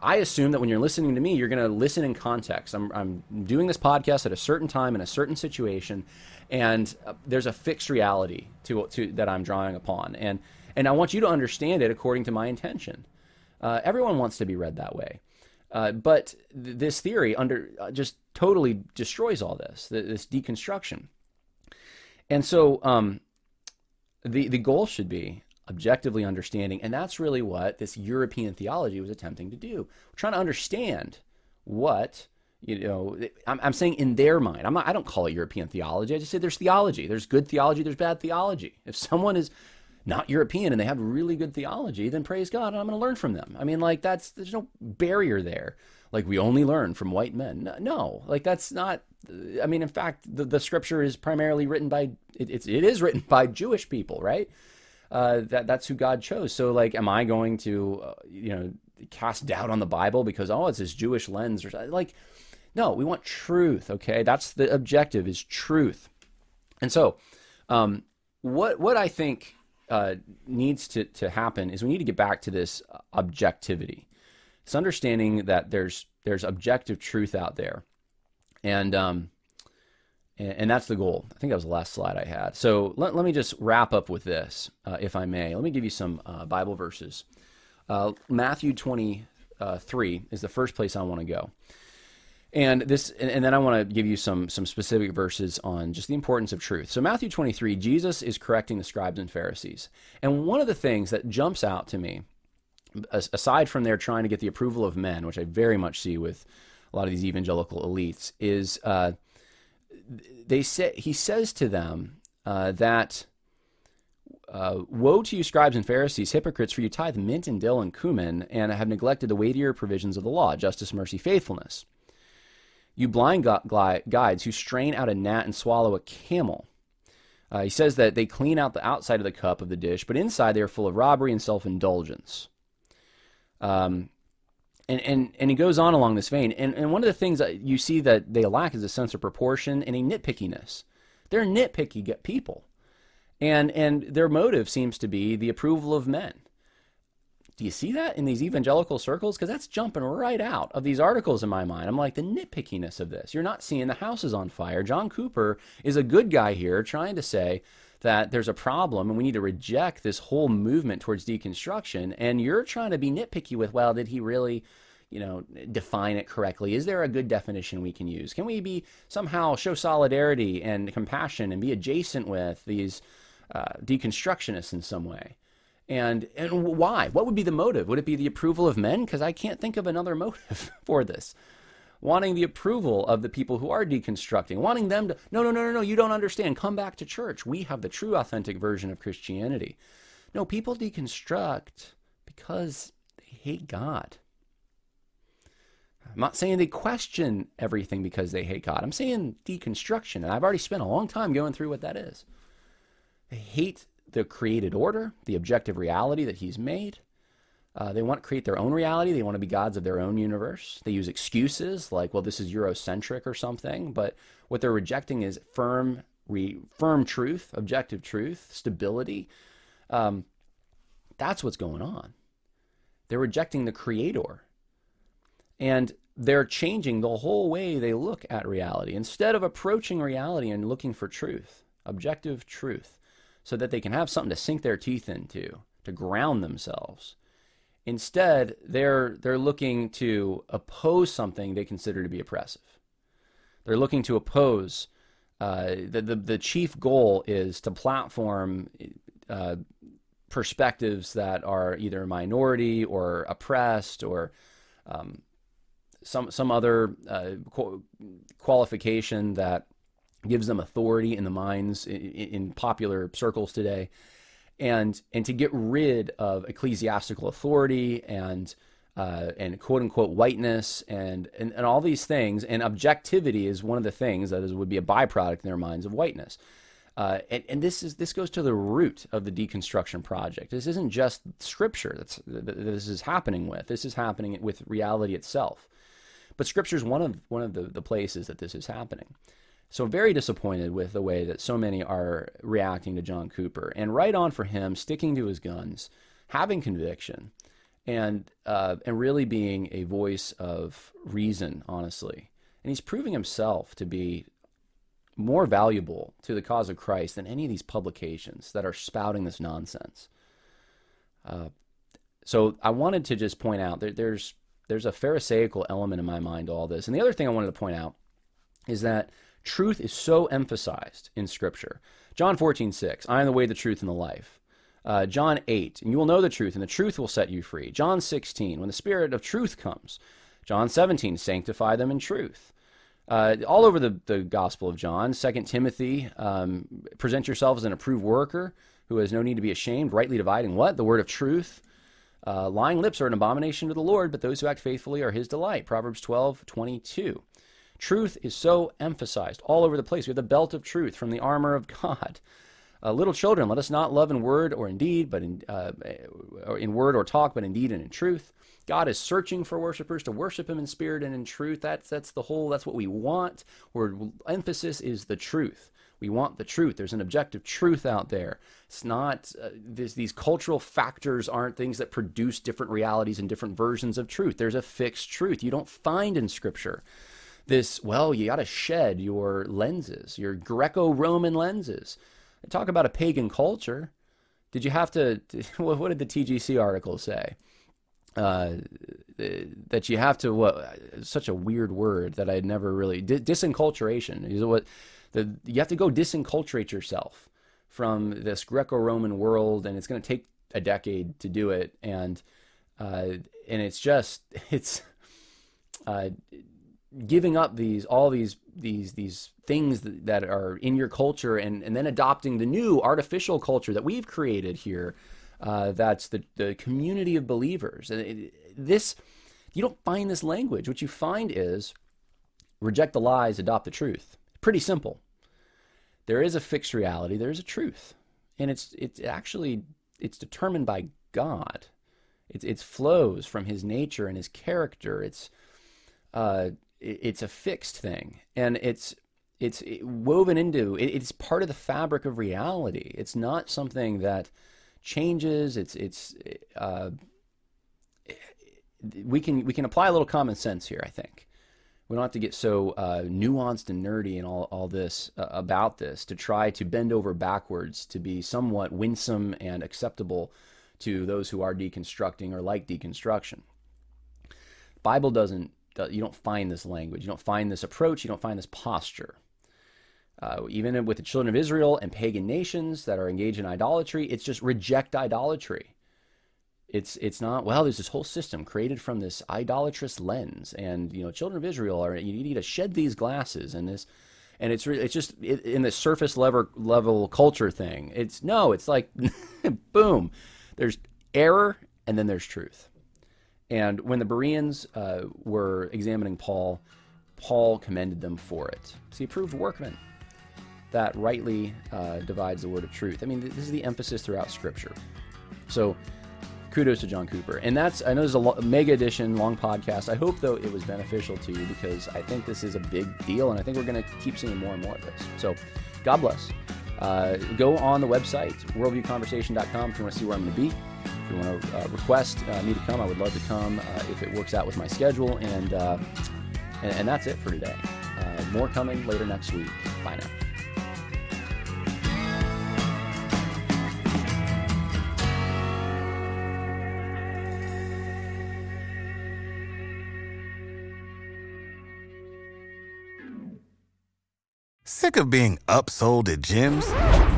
I assume that when you're listening to me, you're going to listen in context. I'm, I'm doing this podcast at a certain time in a certain situation, and uh, there's a fixed reality to, to that I'm drawing upon, and and I want you to understand it according to my intention. Uh, everyone wants to be read that way, uh, but th- this theory under uh, just totally destroys all this, th- this deconstruction. And so, um, the the goal should be objectively understanding, and that's really what this European theology was attempting to do. We're trying to understand what you know. I'm, I'm saying in their mind. I'm not, I don't call it European theology. I just say there's theology. There's good theology. There's bad theology. If someone is not European and they have really good theology, then praise God, and I'm going to learn from them. I mean, like that's there's no barrier there. Like we only learn from white men. No, like that's not. I mean, in fact, the, the scripture is primarily written by it, it's it is written by Jewish people, right? Uh, that that's who God chose. So, like, am I going to uh, you know cast doubt on the Bible because oh, it's this Jewish lens or? Like, no, we want truth. Okay, that's the objective is truth. And so, um, what what I think uh, needs to, to happen is we need to get back to this objectivity. It's understanding that there's there's objective truth out there, and um, and, and that's the goal. I think that was the last slide I had. So let, let me just wrap up with this, uh, if I may. Let me give you some uh, Bible verses. Uh, Matthew twenty three is the first place I want to go. And this, and, then I want to give you some some specific verses on just the importance of truth. So Matthew 23, Jesus is correcting the scribes and Pharisees, and one of the things that jumps out to me, aside from their trying to get the approval of men, which I very much see with a lot of these evangelical elites, is uh, they say he says to them uh, that. Uh, woe to you, scribes and Pharisees, hypocrites, for you tithe mint and dill and cumin, and have neglected the weightier provisions of the law, justice, mercy, faithfulness. You blind guides who strain out a gnat and swallow a camel. Uh, he says that they clean out the outside of the cup of the dish, but inside they are full of robbery and self indulgence. Um, and, and, and he goes on along this vein. And, and one of the things that you see that they lack is a sense of proportion and a nitpickiness. They're nitpicky people. And, and their motive seems to be the approval of men do you see that in these evangelical circles? Because that's jumping right out of these articles in my mind. I'm like, the nitpickiness of this. You're not seeing the house is on fire. John Cooper is a good guy here trying to say that there's a problem and we need to reject this whole movement towards deconstruction. And you're trying to be nitpicky with, well, did he really you know define it correctly is there a good definition we can use can we be somehow show solidarity and compassion and be adjacent with these uh, deconstructionists in some way and and why? What would be the motive? Would it be the approval of men? Because I can't think of another motive for this. Wanting the approval of the people who are deconstructing, wanting them to no no no no no you don't understand. Come back to church. We have the true authentic version of Christianity. No, people deconstruct because they hate God. I'm not saying they question everything because they hate God. I'm saying deconstruction, and I've already spent a long time going through what that is. They hate the created order, the objective reality that He's made. Uh, they want to create their own reality. They want to be gods of their own universe. They use excuses like, well, this is Eurocentric or something. But what they're rejecting is firm, re, firm truth, objective truth, stability. Um, that's what's going on. They're rejecting the Creator. And they're changing the whole way they look at reality. Instead of approaching reality and looking for truth, objective truth, so that they can have something to sink their teeth into, to ground themselves. Instead, they're, they're looking to oppose something they consider to be oppressive. They're looking to oppose. Uh, the, the, the chief goal is to platform uh, perspectives that are either minority or oppressed or um, some some other uh, qualification that gives them authority in the minds in, in, popular circles today, and and to get rid of ecclesiastical authority and uh, and quote unquote whiteness and, and and all these things and objectivity is one of the things that is would be a byproduct in their minds of whiteness. Uh, and, and this is this goes to the root of the deconstruction project. This isn't just scripture that's that this is happening with. This is happening with reality itself. But scripture is one of one of the, the places that this is happening. So very disappointed with the way that so many are reacting to John Cooper, and right on for him, sticking to his guns, having conviction, and uh, and really being a voice of reason, honestly. And he's proving himself to be more valuable to the cause of Christ than any of these publications that are spouting this nonsense. Uh, so I wanted to just point out that there's there's a Pharisaical element in my mind to all this. And the other thing I wanted to point out is that truth is so emphasized in Scripture. John 14, 6, I am the way, the truth, and the life. Uh, John 8, and you will know the truth, and the truth will set you free. John 16, when the Spirit of truth comes. John 17, sanctify them in truth. Uh, all over the, the Gospel of John, 2 Timothy, um, present yourselves as an approved worker who has no need to be ashamed, rightly dividing what? The word of truth. Uh, lying lips are an abomination to the Lord, but those who act faithfully are his delight. Proverbs 12, 22. Truth is so emphasized all over the place. We have the belt of truth from the armor of God. Uh, little children, let us not love in word or in deed, but in, uh, in word or talk, but in deed and in truth. God is searching for worshipers to worship Him in spirit and in truth. That's that's the whole. That's what we want. Where emphasis is the truth. We want the truth. There's an objective truth out there. It's not uh, this, these cultural factors aren't things that produce different realities and different versions of truth. There's a fixed truth you don't find in Scripture. This, well, you got to shed your lenses, your Greco Roman lenses. Talk about a pagan culture. Did you have to? What did the TGC article say? Uh, that you have to what? Such a weird word that I had never really disenculturation is what the, you have to go disenculturate yourself from this Greco-Roman world, and it's going to take a decade to do it, and uh, and it's just it's uh, giving up these all these these these things that, are in your culture, and and then adopting the new artificial culture that we've created here. Uh, that's the the community of believers, and this you don't find this language. What you find is reject the lies, adopt the truth. Pretty simple there is a fixed reality, there is a truth. And it's it's actually it's determined by God. It it flows from his nature and his character. It's uh it's a fixed thing. And it's it's woven into it's part of the fabric of reality. It's not something that changes. It's it's uh, we can we can apply a little common sense here. I think we don't have to get so uh, nuanced and nerdy and all, all this uh, about this to try to bend over backwards to be somewhat winsome and acceptable to those who are deconstructing or like deconstruction. Bible doesn't, you don't find this language, you don't find this approach, you don't find this posture. Uh, even with the children of Israel and pagan nations that are engaged in idolatry, it's just reject idolatry. It's it's not well there's this whole system created from this idolatrous lens. And you know children of israel are you need to shed these glasses and this and it's it's just in the surface level level culture thing it's no it's like boom there's error and then there's truth and when the bereans uh, were examining paul paul commended them for it so he approved workman that rightly uh, divides the word of truth i mean this is the emphasis throughout scripture so kudos to John Cooper. And that's, I know there's a lo- mega edition, long podcast. I hope, though, it was beneficial to you because I think this is a big deal and I think we're going to keep seeing more and more of this. So, God bless. Uh, go on the website, worldviewconversation.com, if you want to see where I'm going to be. If you want to uh, request uh, me to come, I would love to come uh, if it works out with my schedule. And, uh, and, and, that's it for today. Uh, more coming later next week. Bye now. Sick of being upsold at gyms?